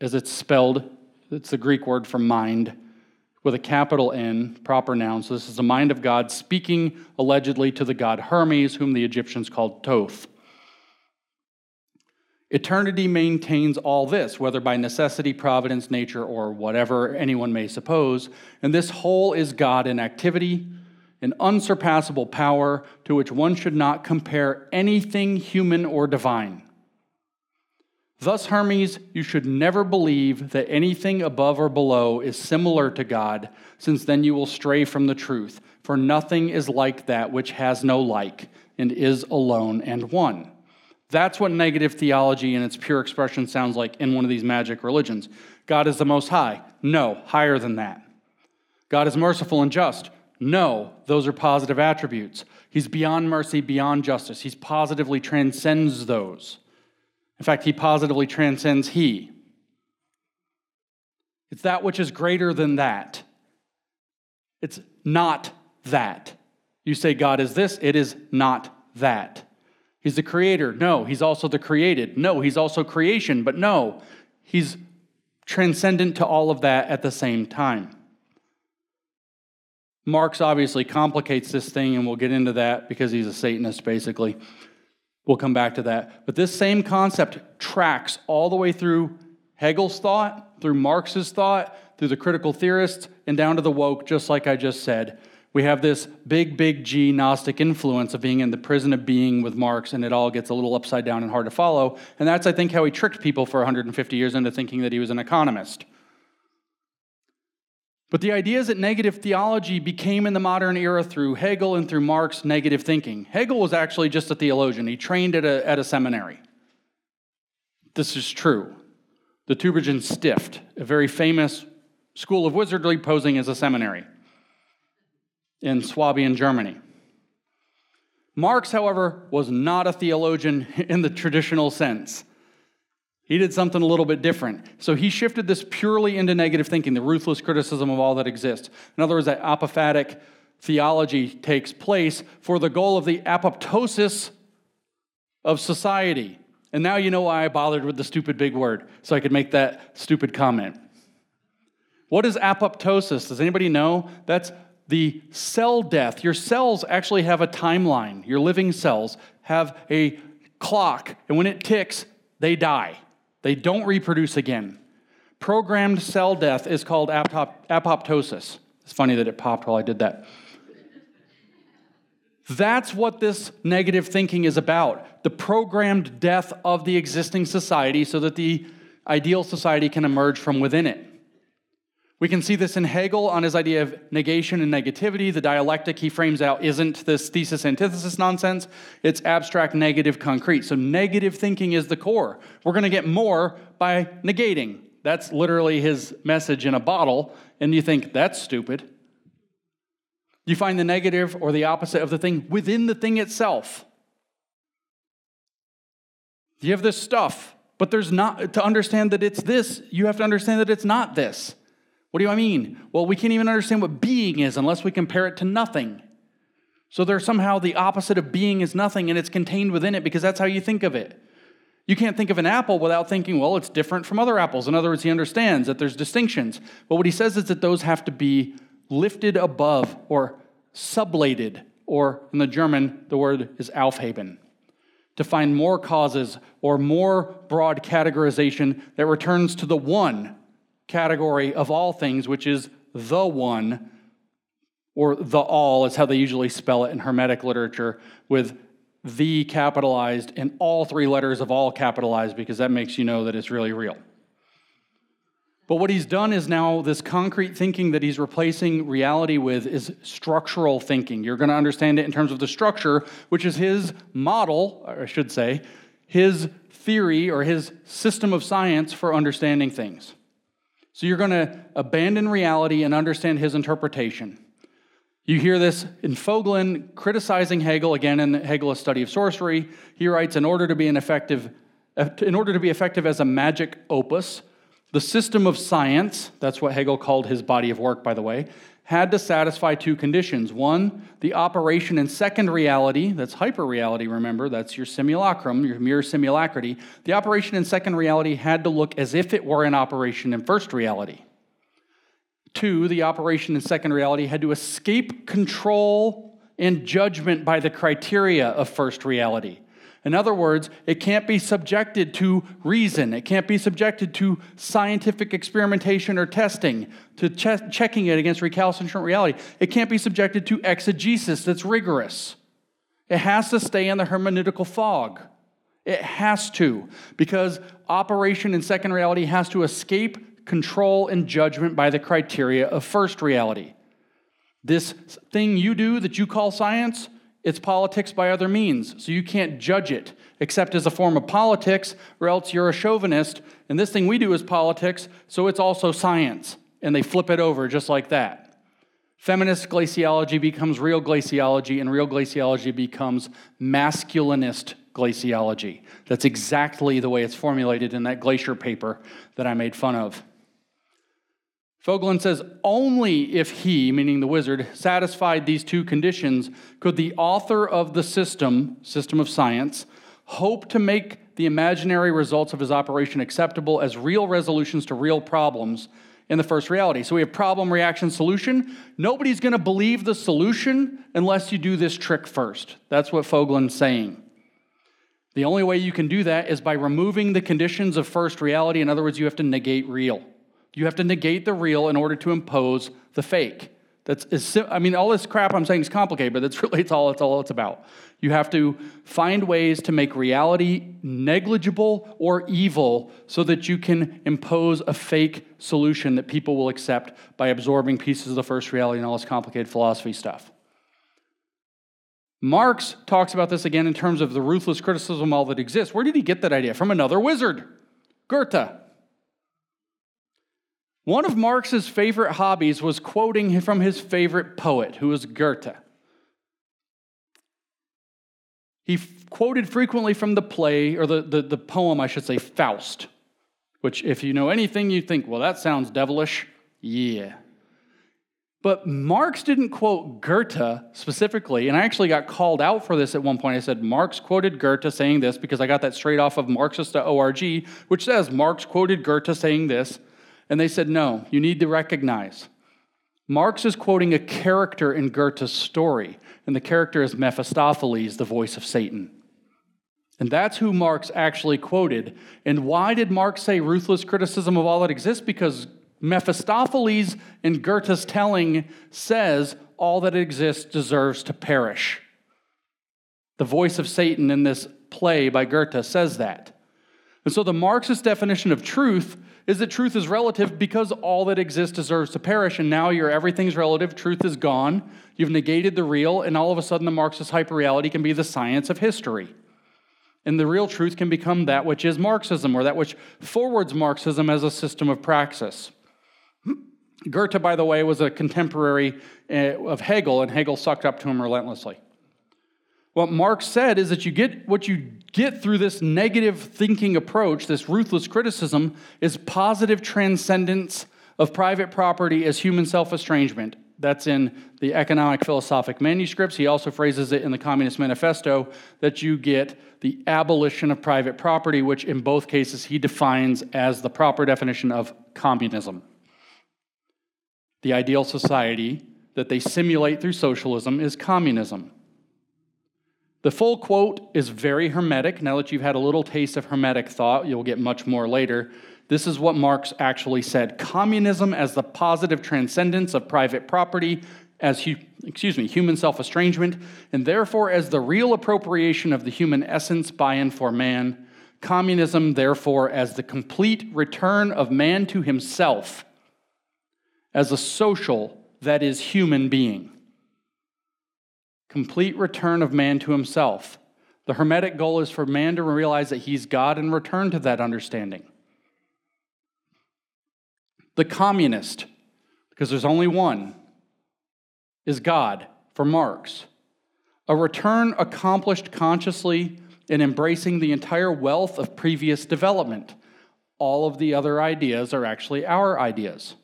as it's spelled, it's the Greek word for mind, with a capital N, proper noun. So this is the mind of God speaking allegedly to the god Hermes, whom the Egyptians called Thoth. Eternity maintains all this, whether by necessity, providence, nature, or whatever anyone may suppose. And this whole is God in activity, an unsurpassable power to which one should not compare anything human or divine. Thus, Hermes, you should never believe that anything above or below is similar to God, since then you will stray from the truth. For nothing is like that which has no like, and is alone and one. That's what negative theology in its pure expression sounds like in one of these magic religions. God is the most high. No, higher than that. God is merciful and just. No, those are positive attributes. He's beyond mercy, beyond justice. He positively transcends those. In fact, he positively transcends he. It's that which is greater than that. It's not that. You say God is this, it is not that. He's the creator. No, he's also the created. No, he's also creation, but no, he's transcendent to all of that at the same time. Marx obviously complicates this thing, and we'll get into that because he's a Satanist, basically. We'll come back to that. But this same concept tracks all the way through Hegel's thought, through Marx's thought, through the critical theorists, and down to the woke, just like I just said. We have this big, big G Gnostic influence of being in the prison of being with Marx, and it all gets a little upside down and hard to follow. And that's, I think, how he tricked people for 150 years into thinking that he was an economist. But the idea is that negative theology became in the modern era through Hegel and through Marx negative thinking. Hegel was actually just a theologian, he trained at a, at a seminary. This is true. The Tübingen Stift, a very famous school of wizardry posing as a seminary in Swabian Germany. Marx, however, was not a theologian [laughs] in the traditional sense. He did something a little bit different. So he shifted this purely into negative thinking, the ruthless criticism of all that exists. In other words, that apophatic theology takes place for the goal of the apoptosis of society. And now you know why I bothered with the stupid big word, so I could make that stupid comment. What is apoptosis? Does anybody know? That's the cell death. Your cells actually have a timeline. Your living cells have a clock, and when it ticks, they die. They don't reproduce again. Programmed cell death is called apoptosis. It's funny that it popped while I did that. That's what this negative thinking is about the programmed death of the existing society so that the ideal society can emerge from within it. We can see this in Hegel on his idea of negation and negativity. The dialectic he frames out isn't this thesis antithesis nonsense, it's abstract, negative, concrete. So, negative thinking is the core. We're going to get more by negating. That's literally his message in a bottle, and you think, that's stupid. You find the negative or the opposite of the thing within the thing itself. You have this stuff, but there's not, to understand that it's this, you have to understand that it's not this. What do I mean? Well, we can't even understand what being is unless we compare it to nothing. So they're somehow the opposite of being is nothing, and it's contained within it because that's how you think of it. You can't think of an apple without thinking, well, it's different from other apples. In other words, he understands that there's distinctions. But what he says is that those have to be lifted above or sublated, or in the German, the word is aufheben, to find more causes or more broad categorization that returns to the one category of all things, which is the one, or the all is how they usually spell it in Hermetic literature, with the capitalized and all three letters of all capitalized, because that makes you know that it's really real. But what he's done is now this concrete thinking that he's replacing reality with is structural thinking. You're going to understand it in terms of the structure, which is his model, I should say, his theory or his system of science for understanding things. So you're going to abandon reality and understand his interpretation. You hear this in Voegelin criticizing Hegel again in Hegel's study of sorcery. He writes, in order to be an effective, in order to be effective as a magic opus, the system of science, that's what Hegel called his body of work, by the way, had to satisfy two conditions. One, the operation in second reality, that's hyperreality, remember, that's your simulacrum, your mere simulacrity. The operation in second reality had to look as if it were an operation in first reality. Two, the operation in second reality had to escape control and judgment by the criteria of first reality. In other words, it can't be subjected to reason. It can't be subjected to scientific experimentation or testing, to che- checking it against recalcitrant reality. It can't be subjected to exegesis that's rigorous. It has to stay in the hermeneutical fog. It has to, because operation in second reality has to escape control and judgment by the criteria of first reality. This thing you do that you call science, it's politics by other means, so you can't judge it except as a form of politics, or else you're a chauvinist. And this thing we do is politics, so it's also science. And they flip it over just like that. Feminist glaciology becomes real glaciology, and real glaciology becomes masculinist glaciology. That's exactly the way it's formulated in that glacier paper that I made fun of. Voegelin says only if he, meaning the wizard, satisfied these two conditions could the author of the system, system of science, hope to make the imaginary results of his operation acceptable as real resolutions to real problems in the first reality. So we have problem, reaction, solution. Nobody's going to believe the solution unless you do this trick first. That's what Voegelin's saying. The only way you can do that is by removing the conditions of first reality. In other words, you have to negate real. You have to negate the real in order to impose the fake. That's is, I mean, all this crap I'm saying is complicated, but that's [laughs] really it's all it's all it's about. You have to find ways to make reality negligible or evil so that you can impose a fake solution that people will accept by absorbing pieces of the first reality and all this complicated philosophy stuff. Marx talks about this again in terms of the ruthless criticism all that exists. Where did he get that idea? From another wizard, Goethe. One of Marx's favorite hobbies was quoting from his favorite poet, who was Goethe. He f- quoted frequently from the play, or the, the, the poem, I should say, Faust, which, if you know anything, you think, well, that sounds devilish. Yeah. But Marx didn't quote Goethe specifically, and I actually got called out for this at one point. I said, Marx quoted Goethe saying this because I got that straight off of Marxist.org, which says Marx quoted Goethe saying this. And they said, no, you need to recognize. Marx is quoting a character in Goethe's story, and the character is Mephistopheles, the voice of Satan. And that's who Marx actually quoted. And why did Marx say ruthless criticism of all that exists? Because Mephistopheles in Goethe's telling says all that exists deserves to perish. The voice of Satan in this play by Goethe says that. And so the Marxist definition of truth is that truth is relative because all that exists deserves to perish, and now your everything's relative, truth is gone, you've negated the real, and all of a sudden the Marxist hyperreality can be the science of history. And the real truth can become that which is Marxism, or that which forwards Marxism as a system of praxis. [clears throat] Goethe, by the way, was a contemporary eh, of Hegel, and Hegel sucked up to him relentlessly. What Marx said is that you get what you get through this negative thinking approach, this ruthless criticism, is positive transcendence of private property as human self estrangement. That's in the economic philosophic manuscripts. He also phrases it in the Communist Manifesto that you get the abolition of private property, which in both cases he defines as the proper definition of communism. The ideal society that they simulate through socialism is communism. The full quote is very hermetic. Now that you've had a little taste of hermetic thought, you'll get much more later. This is what Marx actually said Communism as the positive transcendence of private property, as excuse me, human self estrangement, and therefore as the real appropriation of the human essence by and for man. Communism, therefore, as the complete return of man to himself as a social, that is, human being. Complete return of man to himself. The Hermetic goal is for man to realize that he's God and return to that understanding. The communist, because there's only one, is God for Marx. A return accomplished consciously in embracing the entire wealth of previous development. All of the other ideas are actually our ideas.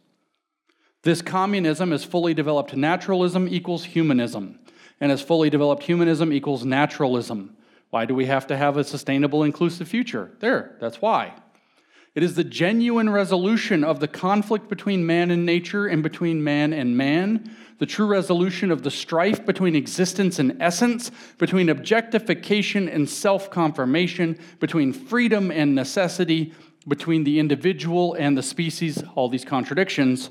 This communism is fully developed naturalism equals humanism, and as fully developed humanism equals naturalism. Why do we have to have a sustainable, inclusive future? There, that's why. It is the genuine resolution of the conflict between man and nature and between man and man, the true resolution of the strife between existence and essence, between objectification and self confirmation, between freedom and necessity, between the individual and the species, all these contradictions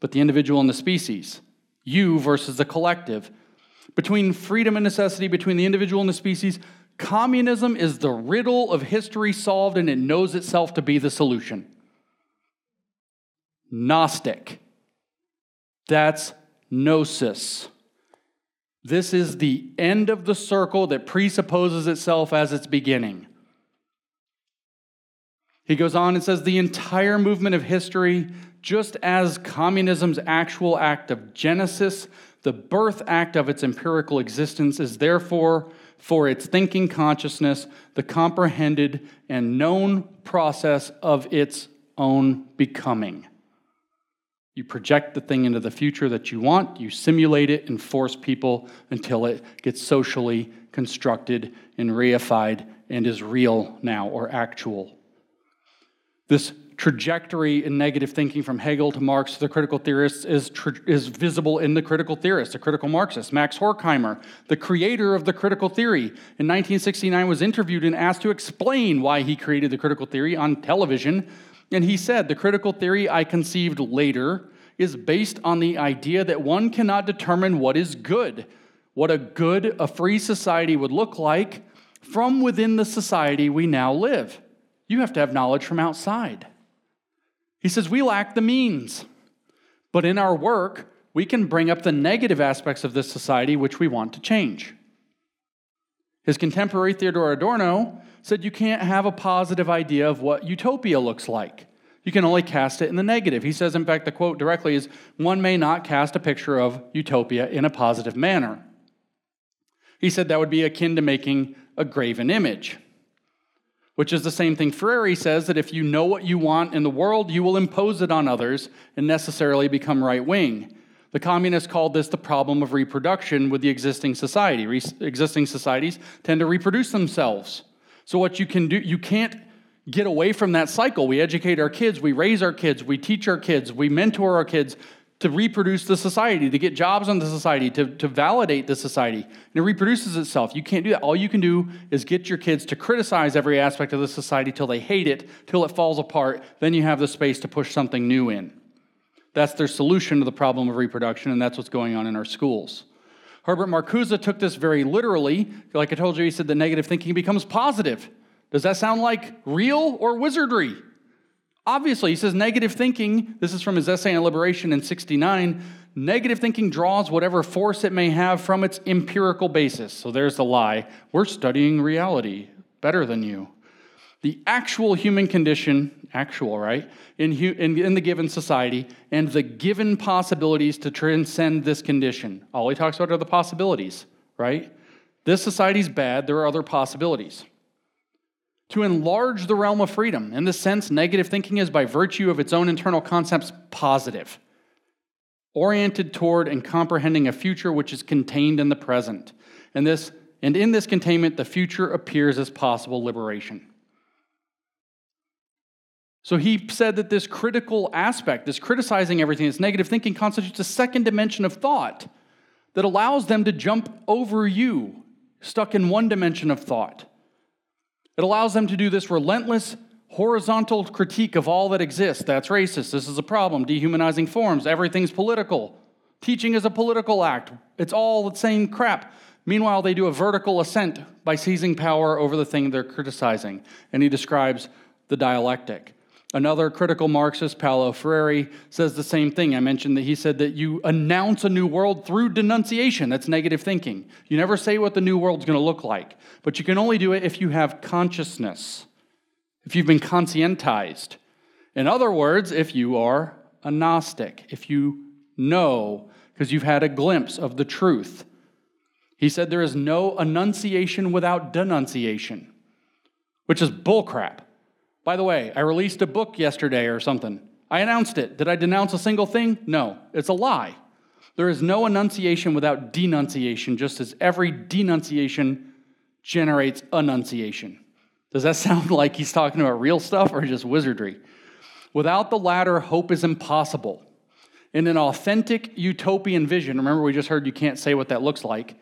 but the individual and the species. You versus the collective. Between freedom and necessity, between the individual and the species, communism is the riddle of history solved and it knows itself to be the solution. Gnostic. That's gnosis. This is the end of the circle that presupposes itself as its beginning. He goes on and says the entire movement of history just as communism's actual act of genesis, the birth act of its empirical existence, is therefore, for its thinking consciousness, the comprehended and known process of its own becoming. You project the thing into the future that you want, you simulate it and force people until it gets socially constructed and reified and is real now or actual. This trajectory in negative thinking from Hegel to Marx to the critical theorists is, is visible in the critical theorist, the critical Marxist. Max Horkheimer, the creator of the critical theory, in 1969 was interviewed and asked to explain why he created the critical theory on television. And he said, The critical theory I conceived later is based on the idea that one cannot determine what is good, what a good, a free society would look like from within the society we now live. You have to have knowledge from outside. He says, We lack the means. But in our work, we can bring up the negative aspects of this society which we want to change. His contemporary Theodor Adorno said you can't have a positive idea of what utopia looks like. You can only cast it in the negative. He says, in fact, the quote directly is one may not cast a picture of utopia in a positive manner. He said that would be akin to making a graven image which is the same thing Freire says that if you know what you want in the world, you will impose it on others and necessarily become right wing. The communists called this the problem of reproduction with the existing society. Re- existing societies tend to reproduce themselves. So what you can do, you can't get away from that cycle. We educate our kids, we raise our kids, we teach our kids, we mentor our kids to reproduce the society, to get jobs in the society, to, to validate the society. And it reproduces itself. You can't do that. All you can do is get your kids to criticize every aspect of the society till they hate it, till it falls apart. Then you have the space to push something new in. That's their solution to the problem of reproduction, and that's what's going on in our schools. Herbert Marcuse took this very literally. Like I told you, he said that negative thinking becomes positive. Does that sound like real or wizardry? Obviously, he says negative thinking, this is from his essay on liberation in 69, negative thinking draws whatever force it may have from its empirical basis. So there's the lie. We're studying reality better than you. The actual human condition, actual, right, in, in, in the given society, and the given possibilities to transcend this condition. All he talks about are the possibilities, right? This society's bad, there are other possibilities to enlarge the realm of freedom. In this sense, negative thinking is by virtue of its own internal concepts positive, oriented toward and comprehending a future which is contained in the present. And this and in this containment the future appears as possible liberation. So he said that this critical aspect, this criticizing everything, this negative thinking constitutes a second dimension of thought that allows them to jump over you, stuck in one dimension of thought. It allows them to do this relentless, horizontal critique of all that exists. That's racist. This is a problem. Dehumanizing forms. Everything's political. Teaching is a political act. It's all the same crap. Meanwhile, they do a vertical ascent by seizing power over the thing they're criticizing. And he describes the dialectic. Another critical Marxist, Paulo Freire, says the same thing. I mentioned that he said that you announce a new world through denunciation. That's negative thinking. You never say what the new world's going to look like, but you can only do it if you have consciousness, if you've been conscientized. In other words, if you are a Gnostic, if you know because you've had a glimpse of the truth. He said there is no annunciation without denunciation, which is bullcrap. By the way, I released a book yesterday or something. I announced it. Did I denounce a single thing? No, it's a lie. There is no annunciation without denunciation, just as every denunciation generates annunciation. Does that [laughs] sound like he's talking about real stuff or just wizardry? Without the latter, hope is impossible. In an authentic utopian vision, remember we just heard you can't say what that looks like.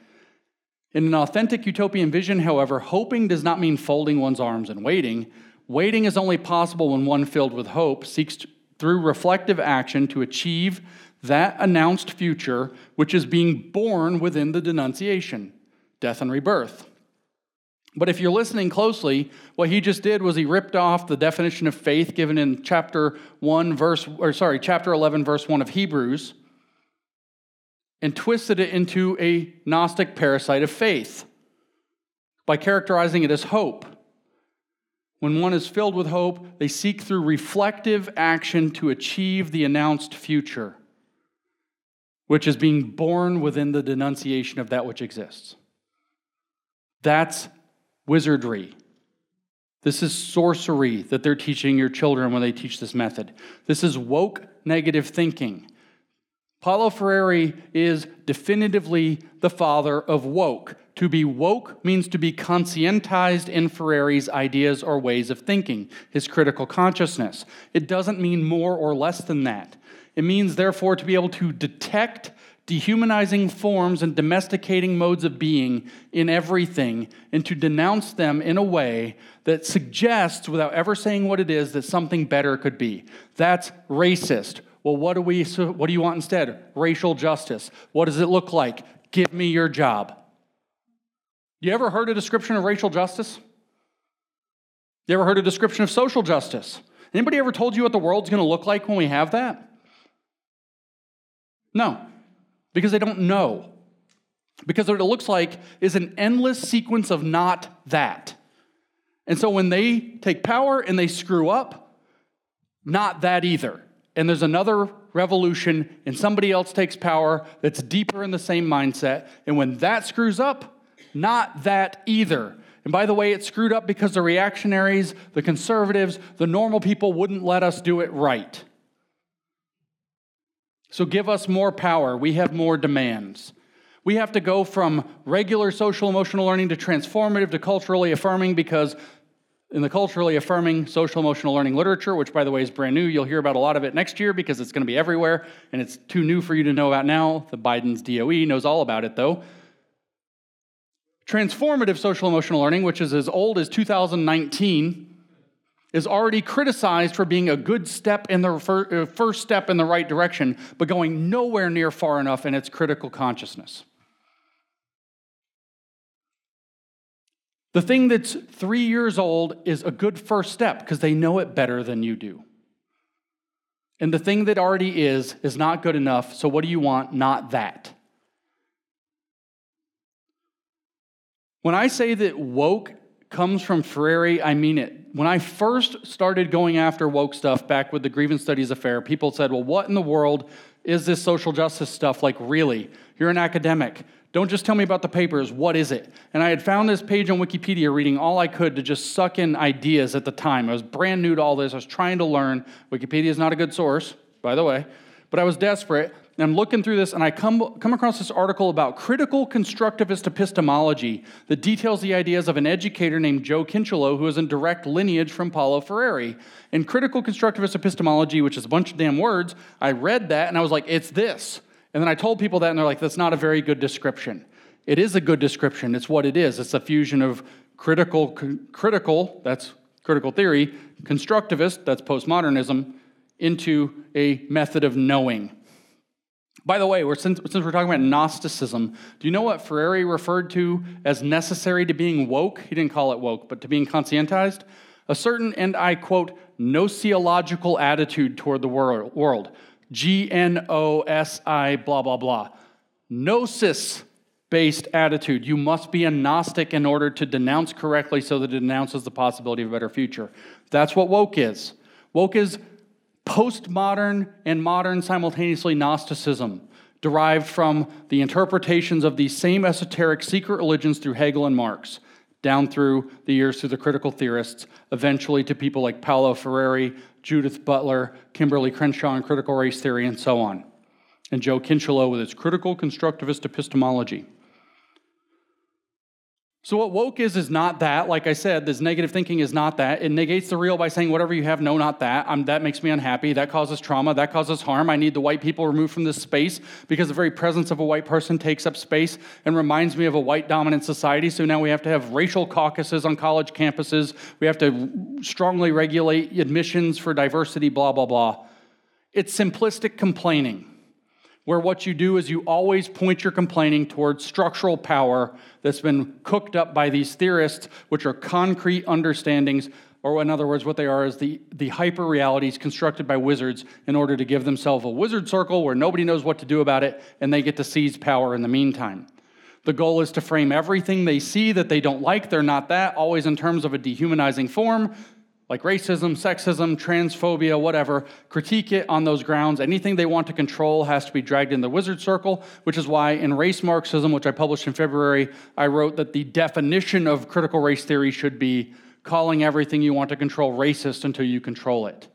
In an authentic utopian vision, however, hoping does not mean folding one's arms and waiting, Waiting is only possible when one filled with hope seeks to, through reflective action to achieve that announced future which is being born within the denunciation death and rebirth. But if you're listening closely, what he just did was he ripped off the definition of faith given in chapter 1 verse or sorry, chapter 11 verse 1 of Hebrews and twisted it into a gnostic parasite of faith by characterizing it as hope. When one is filled with hope, they seek through reflective action to achieve the announced future, which is being born within the denunciation of that which exists. That's wizardry. This is sorcery that they're teaching your children when they teach this method. This is woke negative thinking. Paulo Freire is definitively the father of woke. To be woke means to be conscientized in Freire's ideas or ways of thinking, his critical consciousness. It doesn't mean more or less than that. It means, therefore, to be able to detect dehumanizing forms and domesticating modes of being in everything and to denounce them in a way that suggests, without ever saying what it is, that something better could be. That's racist. Well, what do, we, what do you want instead? Racial justice. What does it look like? Give me your job. You ever heard a description of racial justice? You ever heard a description of social justice? Anybody ever told you what the world's going to look like when we have that? No, because they don't know. Because what it looks like is an endless sequence of not that. And so when they take power and they screw up, not that either. And there's another revolution and somebody else takes power that's deeper in the same mindset. And when that screws up, not that either. And by the way, it screwed up because the reactionaries, the conservatives, the normal people wouldn't let us do it right. So give us more power. We have more demands. We have to go from regular social emotional learning to transformative to culturally affirming because in the culturally affirming social emotional learning literature, which by the way is brand new, you'll hear about a lot of it next year because it's going to be everywhere and it's too new for you to know about now. The Biden's DOE knows all about it though. Transformative social emotional learning, which is as old as 2019, is already criticized for being a good step in the uh, first step in the right direction, but going nowhere near far enough in its critical consciousness. The thing that's three years old is a good first step because they know it better than you do. And the thing that already is, is not good enough. So, what do you want? Not that. When I say that woke comes from Freire, I mean it. When I first started going after woke stuff back with the Grievance Studies Affair, people said, Well, what in the world is this social justice stuff? Like, really? You're an academic. Don't just tell me about the papers. What is it? And I had found this page on Wikipedia reading all I could to just suck in ideas at the time. I was brand new to all this. I was trying to learn. Wikipedia is not a good source, by the way, but I was desperate. And I'm looking through this and I come, come across this article about critical constructivist epistemology that details the ideas of an educator named Joe Kincheloe, who is in direct lineage from Paulo Freire. In critical constructivist epistemology, which is a bunch of damn words, I read that and I was like, it's this. And then I told people that, and they're like, that's not a very good description. It is a good description. It's what it is. It's a fusion of critical, critical, that's critical theory, constructivist, that's postmodernism, into a method of knowing. By the way, we're, since, since we're talking about Gnosticism, do you know what Freire referred to as necessary to being woke? He didn't call it woke, but to being conscientized? A certain, and I quote, gnosiological attitude toward the world. G N O S I, blah, blah, blah. Gnosis based attitude. You must be a Gnostic in order to denounce correctly so that it denounces the possibility of a better future. That's what woke is. Woke is postmodern and modern simultaneously Gnosticism, derived from the interpretations of these same esoteric secret religions through Hegel and Marx down through the years through the critical theorists, eventually to people like Paulo Freire, Judith Butler, Kimberlé Crenshaw critical race theory, and so on. And Joe Kincheloe with his critical constructivist epistemology. So, what woke is, is not that. Like I said, this negative thinking is not that. It negates the real by saying, whatever you have, no, not that. I'm, that makes me unhappy. That causes trauma. That causes harm. I need the white people removed from this space because the very presence of a white person takes up space and reminds me of a white dominant society. So now we have to have racial caucuses on college campuses. We have to strongly regulate admissions for diversity, blah, blah, blah. It's simplistic complaining where what you do is you always point your complaining towards structural power that's been cooked up by these theorists, which are concrete understandings, or in other words, what they are is the, the hyper realities constructed by wizards in order to give themselves a wizard circle where nobody knows what to do about it and they get to seize power in the meantime. The goal is to frame everything they see that they don't like, they're not that, always in terms of a dehumanizing form, like racism, sexism, transphobia, whatever, critique it on those grounds. Anything they want to control has to be dragged in the wizard circle, which is why in Race Marxism, which I published in February, I wrote that the definition of critical race theory should be calling everything you want to control racist until you control it.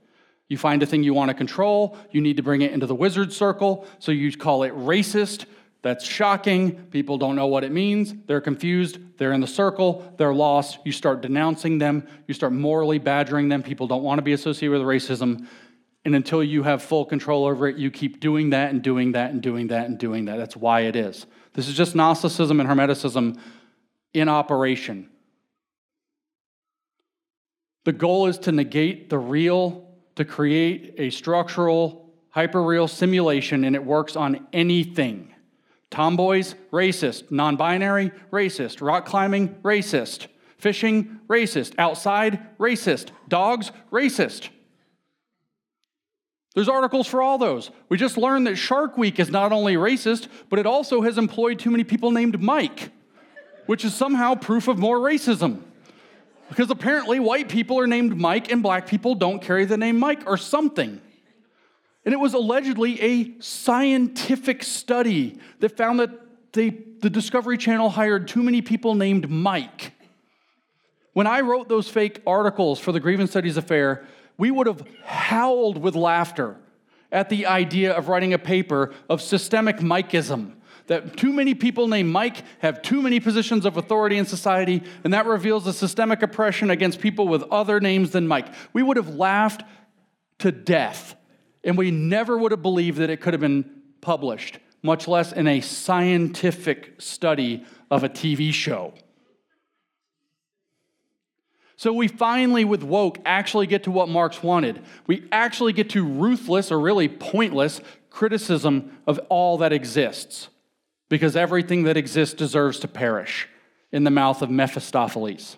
You find a thing you want to control, you need to bring it into the wizard circle, so you call it racist that's shocking. People don't know what it means. They're confused. They're in the circle. They're lost. You start denouncing them. You start morally badgering them. People don't want to be associated with racism. And until you have full control over it, you keep doing that and doing that and doing that and doing that. That's why it is. This is just Gnosticism and Hermeticism in operation. The goal is to negate the real, to create a structural, hyperreal simulation, and it works on anything. Tomboys, racist. Non binary, racist. Rock climbing, racist. Fishing, racist. Outside, racist. Dogs, racist. There's articles for all those. We just learned that Shark Week is not only racist, but it also has employed too many people named Mike, which is somehow proof of more racism. Because apparently white people are named Mike and black people don't carry the name Mike or something. And it was allegedly a scientific study that found that they, the Discovery Channel hired too many people named Mike. When I wrote those fake articles for the Grievance Studies Affair, we would have howled with laughter at the idea of writing a paper of systemic Mikeism. That too many people named Mike have too many positions of authority in society, and that reveals a systemic oppression against people with other names than Mike. We would have laughed to death, and we never would have believed that it could have been published, much less in a scientific study of a TV show. So we finally, with woke, actually get to what Marx wanted. We actually get to ruthless or really pointless criticism of all that exists, because everything that exists deserves to perish in the mouth of Mephistopheles.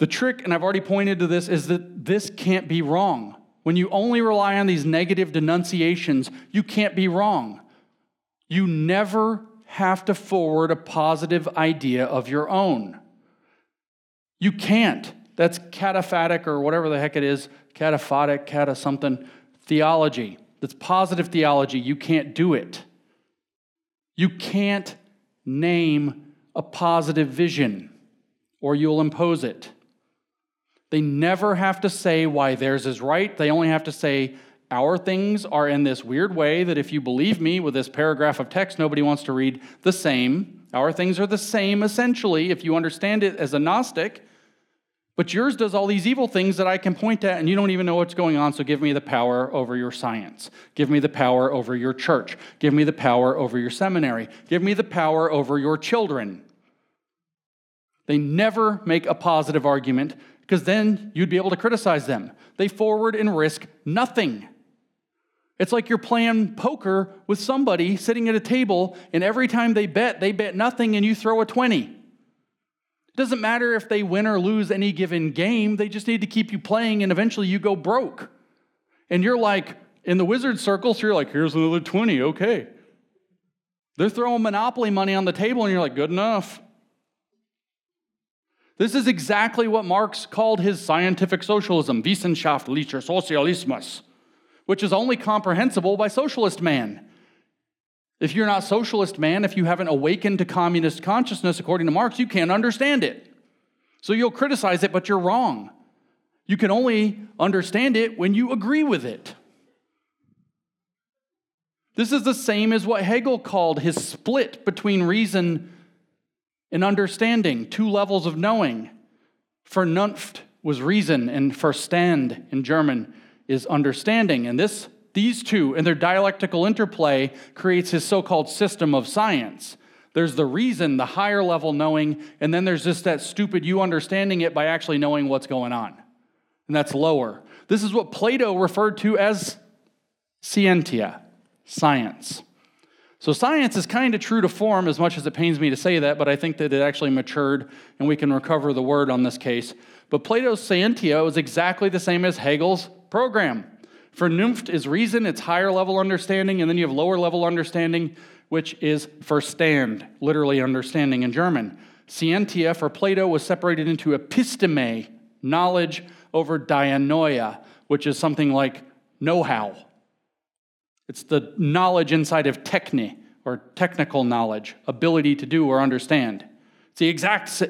The trick, and I've already pointed to this, is that this can't be wrong. When you only rely on these negative denunciations, you can't be wrong. You never have to forward a positive idea of your own. You can't. That's cataphatic or whatever the heck it is, cataphatic, cata something, theology. That's positive theology. You can't do it. You can't name a positive vision or you'll impose it. They never have to say why theirs is right. They only have to say, our things are in this weird way that if you believe me with this paragraph of text, nobody wants to read the same. Our things are the same essentially if you understand it as a Gnostic. But yours does all these evil things that I can point at, and you don't even know what's going on, so give me the power over your science. Give me the power over your church. Give me the power over your seminary. Give me the power over your children. They never make a positive argument because then you'd be able to criticize them. They forward and risk nothing. It's like you're playing poker with somebody sitting at a table, and every time they bet, they bet nothing, and you throw a 20. It doesn't matter if they win or lose any given game, they just need to keep you playing, and eventually you go broke. And you're like, in the wizard circles, so you're like, here's another 20, okay. They're throwing monopoly money on the table, and you're like, good enough. This is exactly what Marx called his scientific socialism, wissenschaftlicher Sozialismus which is only comprehensible by socialist man. If you're not socialist man, if you haven't awakened to communist consciousness according to Marx, you can't understand it. So you'll criticize it, but you're wrong. You can only understand it when you agree with it. This is the same as what Hegel called his split between reason and understanding, two levels of knowing. Vernunft was reason, and Verstand in German is understanding. And this, these two and their dialectical interplay creates his so called system of science. There's the reason, the higher level knowing, and then there's just that stupid you understanding it by actually knowing what's going on. And that's lower. This is what Plato referred to as scientia, science. So science is kind of true to form as much as it pains me to say that, but I think that it actually matured and we can recover the word on this case. But Plato's scientia was exactly the same as Hegel's program. Vernunft is reason, it's higher level understanding, and then you have lower level understanding, which is verstand, literally understanding in German. Scientia for Plato was separated into episteme, knowledge, over dianoia, which is something like know how. It's the knowledge inside of techne, or technical knowledge, ability to do or understand. It's the exact,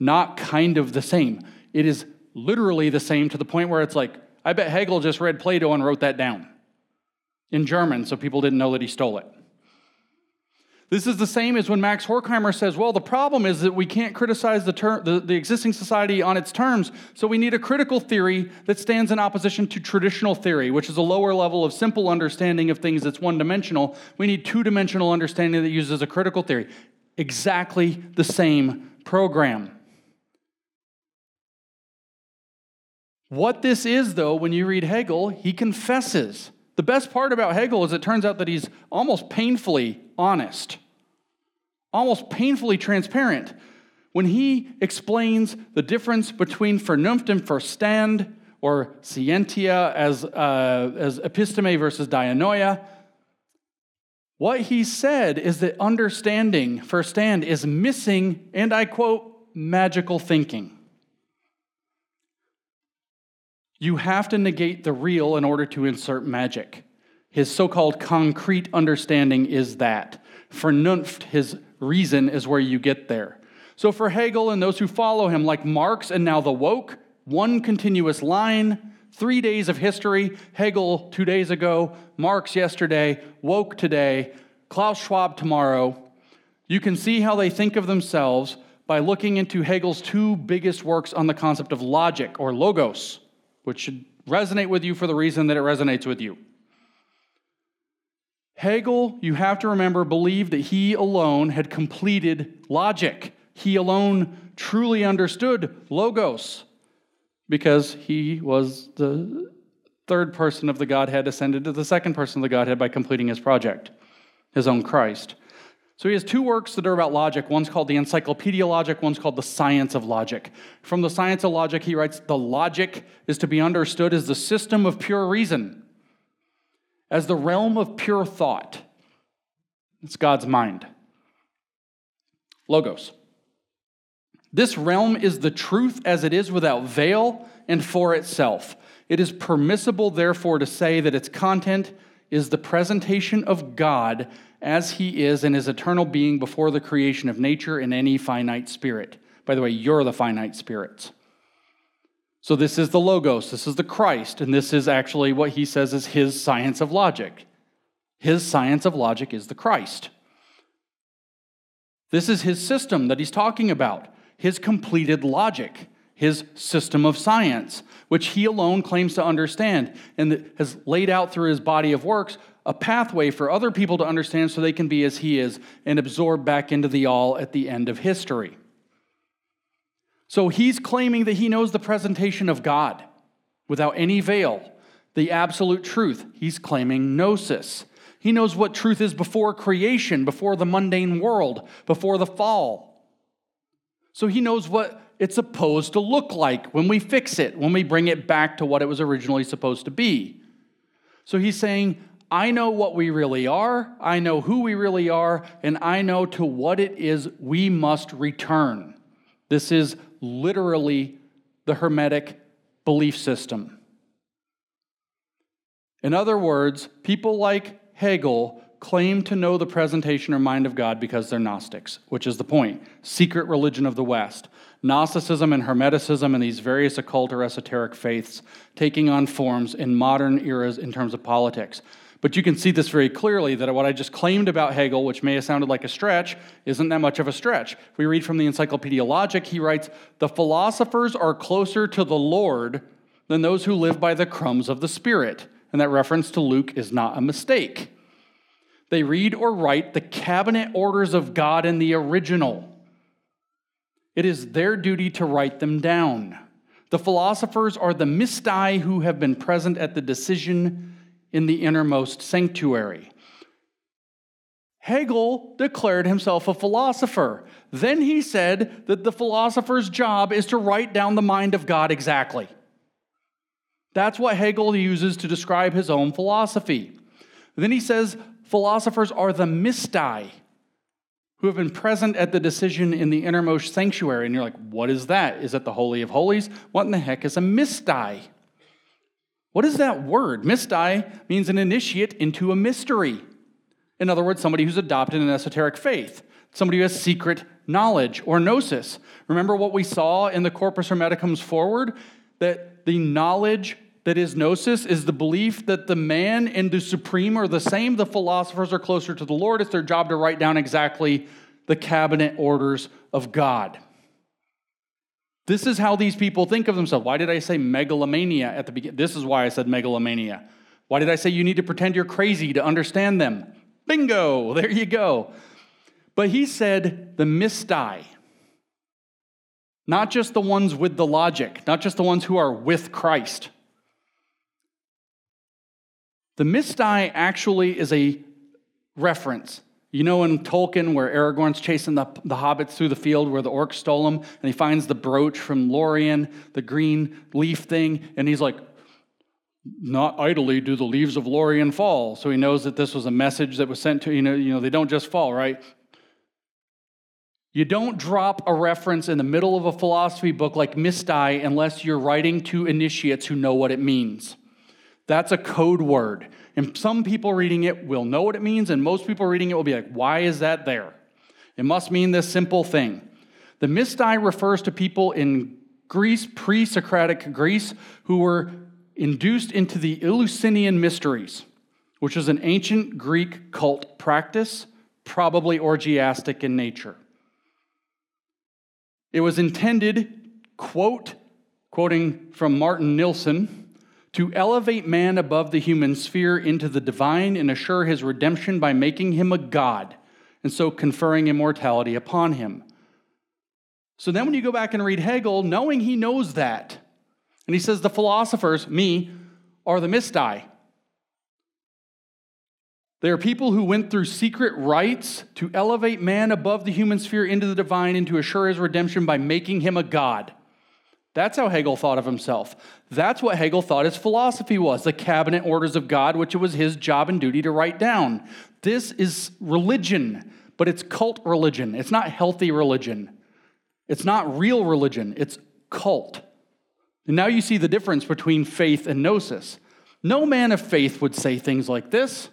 not kind of the same. It is literally the same to the point where it's like, I bet Hegel just read Plato and wrote that down in German so people didn't know that he stole it. This is the same as when Max Horkheimer says, well, the problem is that we can't criticize the, ter- the, the, existing society on its terms, so we need a critical theory that stands in opposition to traditional theory, which is a lower level of simple understanding of things that's one dimensional. We need two dimensional understanding that uses a critical theory. Exactly the same program. What this is, though, when you read Hegel, he confesses. The best part about Hegel is it turns out that he's almost painfully honest, almost painfully transparent. When he explains the difference between Vernunft and Verstand, or Scientia as, uh, as episteme versus dianoia, what he said is that understanding, Verstand, is missing, and I quote, magical thinking. You have to negate the real in order to insert magic. His so called concrete understanding is that. Vernunft, his reason, is where you get there. So for Hegel and those who follow him, like Marx and now the woke, one continuous line, Three days of history Hegel two days ago, Marx yesterday, Woke today, Klaus Schwab tomorrow. You can see how they think of themselves by looking into Hegel's two biggest works on the concept of logic or logos, which should resonate with you for the reason that it resonates with you. Hegel, you have to remember, believed that he alone had completed logic. He alone truly understood logos because he was the third person of the Godhead ascended to the second person of the Godhead by completing his project, his own Christ. So he has two works that are about logic. One's called the Encyclopedia Logic, one's called the Science of Logic. From the Science of Logic, he writes the logic is to be understood as the system of pure reason, as the realm of pure thought. It's God's mind. Logos. This realm is the truth as it is without veil and for itself. It is permissible, therefore, to say that its content is the presentation of God as he is in his eternal being before the creation of nature and any finite spirit. By the way, you're the finite spirits. So, this is the Logos, this is the Christ, and this is actually what he says is his science of logic. His science of logic is the Christ. This is his system that he's talking about, his completed logic, his system of science, which he alone claims to understand and has laid out through his body of works a pathway for other people to understand so they can be as he is and absorb back into the all at the end of history. So he's claiming that he knows the presentation of God without any veil, the absolute truth. He's claiming gnosis. He knows what truth is before creation, before the mundane world, before the fall. So he knows what it's supposed to look like when we fix it, when we bring it back to what it was originally supposed to be. So he's saying, I know what we really are, I know who we really are, and I know to what it is we must return. This is literally the Hermetic belief system. In other words, people like Hegel claim to know the presentation or mind of God because they're Gnostics, which is the point. Secret religion of the West. Gnosticism and Hermeticism and these various occult or esoteric faiths taking on forms in modern eras in terms of politics. But you can see this very clearly that what I just claimed about Hegel, which may have sounded like a stretch, isn't that much of a stretch. We read from the Encyclopedia Logic, he writes The philosophers are closer to the Lord than those who live by the crumbs of the Spirit. And that reference to Luke is not a mistake. They read or write the cabinet orders of God in the original. It is their duty to write them down. The philosophers are the mystai who have been present at the decision in the innermost sanctuary. Hegel declared himself a philosopher. Then he said that the philosopher's job is to write down the mind of God exactly. That's what Hegel uses to describe his own philosophy. Then he says philosophers are the mystai who have been present at the decision in the innermost sanctuary. And you're like, what is that? Is it the Holy of Holies? What in the heck is a mystai? What is that word? Mystai means an initiate into a mystery. In other words, somebody who's adopted an esoteric faith, somebody who has secret knowledge or gnosis. Remember what we saw in the Corpus Hermeticum's foreword? That the knowledge that is gnosis is the belief that the man and the supreme are the same. The philosophers are closer to the Lord. It's their job to write down exactly the cabinet orders of God. This is how these people think of themselves. Why did I say megalomania at the beginning? This is why I said megalomania. Why did I say you need to pretend you're crazy to understand them? Bingo, [laughs] there you go. But he said the mystai, not just the ones with the logic, not just the ones who are with Christ. The mystai actually is a reference you know in Tolkien where Aragorn's chasing the, the hobbits through the field where the orcs stole them, and he finds the brooch from Lorien, the green leaf thing, and he's like, not idly do the leaves of Lorien fall. So he knows that this was a message that was sent to, you know, you know, they don't just fall, right? You don't drop a reference in the middle of a philosophy book like Mystai unless you're writing to initiates who know what it means. That's a code word. And some people reading it will know what it means, and most people reading it will be like, why is that there? It must mean this simple thing. The mystai refers to people in Greece, pre Socratic Greece, who were induced into the Eleusinian mysteries, which is an ancient Greek cult practice, probably orgiastic in nature. It was intended, quote, quoting from Martin Nilsson, to elevate man above the human sphere into the divine and assure his redemption by making him a god, and so conferring immortality upon him. So then, when you go back and read Hegel, knowing he knows that, and he says the philosophers, me, are the mystai. They are people who went through secret rites to elevate man above the human sphere into the divine and to assure his redemption by making him a god. That's how Hegel thought of himself. That's what Hegel thought his philosophy was the cabinet orders of God, which it was his job and duty to write down. This is religion, but it's cult religion. It's not healthy religion. It's not real religion, it's cult. And now you see the difference between faith and gnosis. No man of faith would say things like this.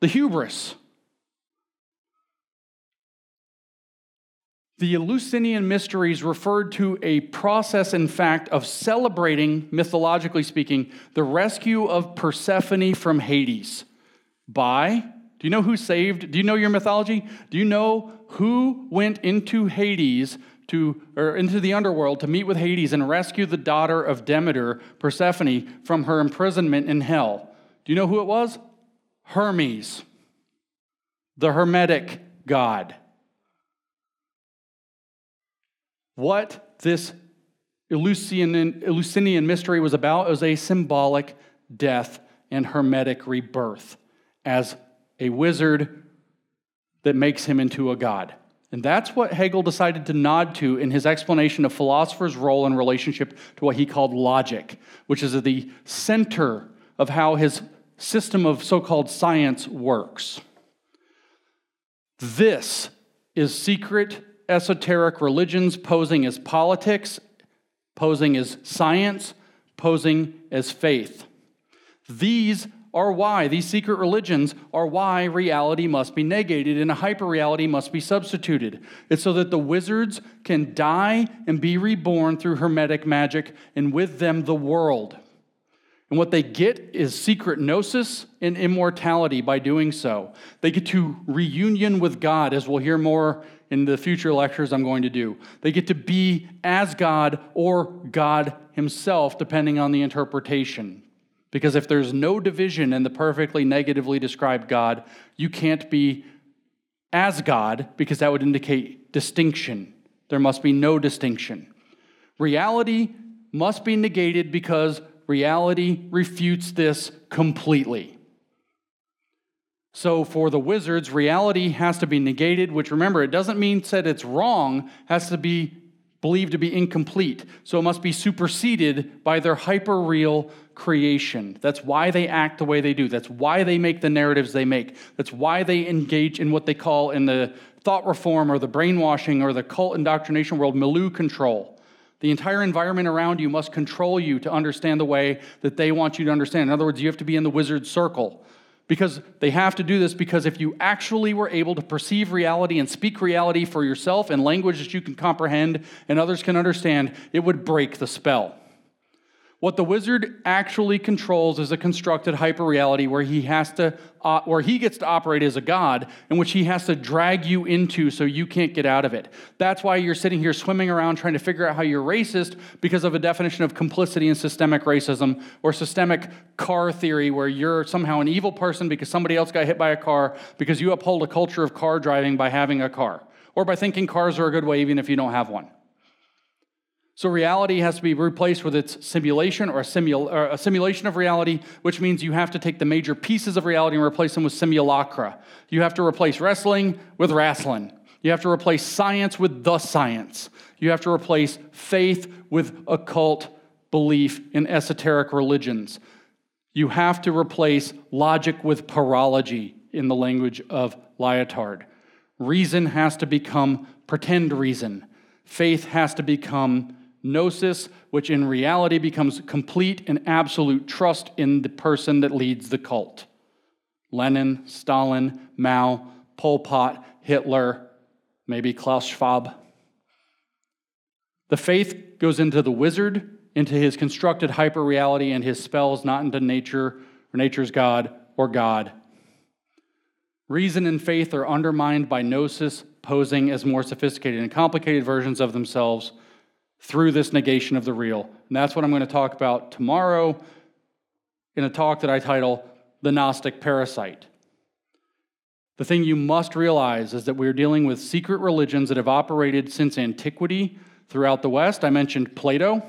The hubris. The Eleusinian mysteries referred to a process, in fact, of celebrating, mythologically speaking, the rescue of Persephone from Hades by, do you know who saved? Do you know your mythology? Do you know who went into Hades to, or into the underworld to meet with Hades and rescue the daughter of Demeter, Persephone, from her imprisonment in hell. Do you know who it was? Hermes, the Hermetic god. What this Eleusinian, Eleusinian mystery was about was a symbolic death and Hermetic rebirth as a wizard that makes him into a god. And that's what Hegel decided to nod to in his explanation of philosophers' role in relationship to what he called logic, which is at the center of how his system of so called science works. This is secret esoteric religions posing as politics, posing as science, posing as faith. These are why, these secret religions are why reality must be negated and a hyper reality must be substituted. It's so that the wizards can die and be reborn through hermetic magic, and with them the world. And what they get is secret gnosis and immortality by doing so. They get to reunion with God, as we'll hear more in the future lectures I'm going to do. They get to be as God or God Himself, depending on the interpretation. Because if there's no division in the perfectly negatively described God, you can't be as God because that would indicate distinction. There must be no distinction. Reality must be negated because reality refutes this completely. So, for the wizards, reality has to be negated, which remember, it doesn't mean that it's wrong, has to be believed to be incomplete. So it must be superseded by their hyper real creation. That's why they act the way they do. That's why they make the narratives they make. That's why they engage in what they call in the thought reform or the brainwashing or the cult indoctrination world, milieu control. The entire environment around you must control you to understand the way that they want you to understand. In other words, you have to be in the wizard circle. Because they have to do this because if you actually were able to perceive reality and speak reality for yourself in language that you can comprehend and others can understand, it would break the spell. What the wizard actually controls is a constructed hyperreality where he has to, uh, where he gets to operate as a god, in which he has to drag you into so you can't get out of it. That's why you're sitting here swimming around trying to figure out how you're racist because of a definition of complicity and systemic racism or systemic car theory, where you're somehow an evil person because somebody else got hit by a car because you uphold a culture of car driving by having a car or by thinking cars are a good way even if you don't have one. So reality has to be replaced with its simulation or a, simul- or a, simulation of reality, which means you have to take the major pieces of reality and replace them with simulacra. You have to replace wrestling with wrestling. You have to replace science with the science. You have to replace faith with occult belief in esoteric religions. You have to replace logic with paralogy in the language of Lyotard. Reason has to become pretend reason. Faith has to become Gnosis, which in reality becomes complete and absolute trust in the person that leads the cult. Lenin, Stalin, Mao, Pol Pot, Hitler, maybe Klaus Schwab. The faith goes into the wizard into his constructed hyperreality and his spells, not into nature or nature's God or God. Reason and faith are undermined by gnosis, posing as more sophisticated and complicated versions of themselves through this negation of the real. And that's what I'm going to talk about tomorrow in a talk that I title The Gnostic Parasite. The thing you must realize is that we're dealing with secret religions that have operated since antiquity throughout the West. I mentioned Plato.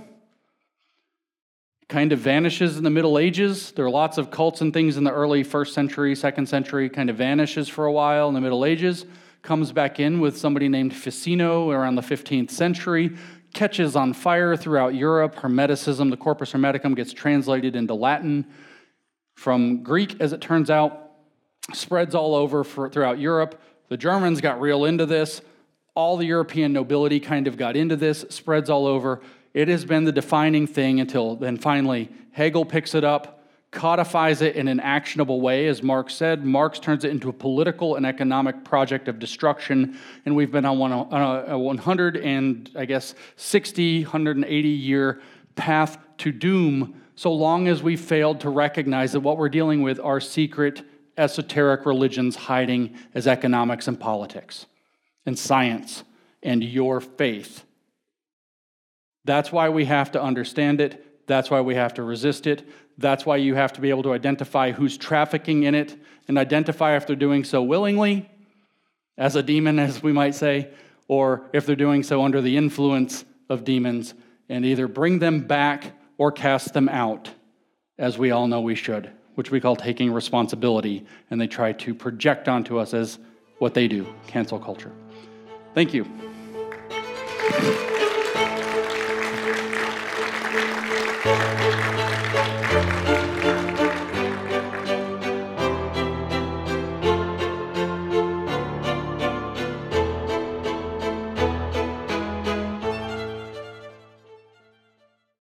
Kind of vanishes in the Middle Ages. There are lots of cults and things in the early first century, second century, kind of vanishes for a while in the Middle Ages. Comes back in with somebody named Ficino around the 15th century, catches on fire throughout Europe. Hermeticism, the Corpus Hermeticum, gets translated into Latin from Greek, as it turns out, spreads all over for, throughout Europe. The Germans got real into this. All the European nobility kind of got into this, spreads all over. It has been the defining thing until then finally Hegel picks it up, codifies it in an actionable way, as Marx said. Marx turns it into a political and economic project of destruction, and we've been on, one, on a 100 and I guess 60, 180 year path to doom so long as we failed to recognize that what we're dealing with are secret, esoteric religions hiding as economics and politics and science and your faith. That's why we have to understand it. That's why we have to resist it. That's why you have to be able to identify who's trafficking in it and identify if they're doing so willingly, as a demon, as we might say, or if they're doing so under the influence of demons, and either bring them back or cast them out, as we all know we should, which we call taking responsibility, and they try to project onto us as what they do cancel culture. Thank you.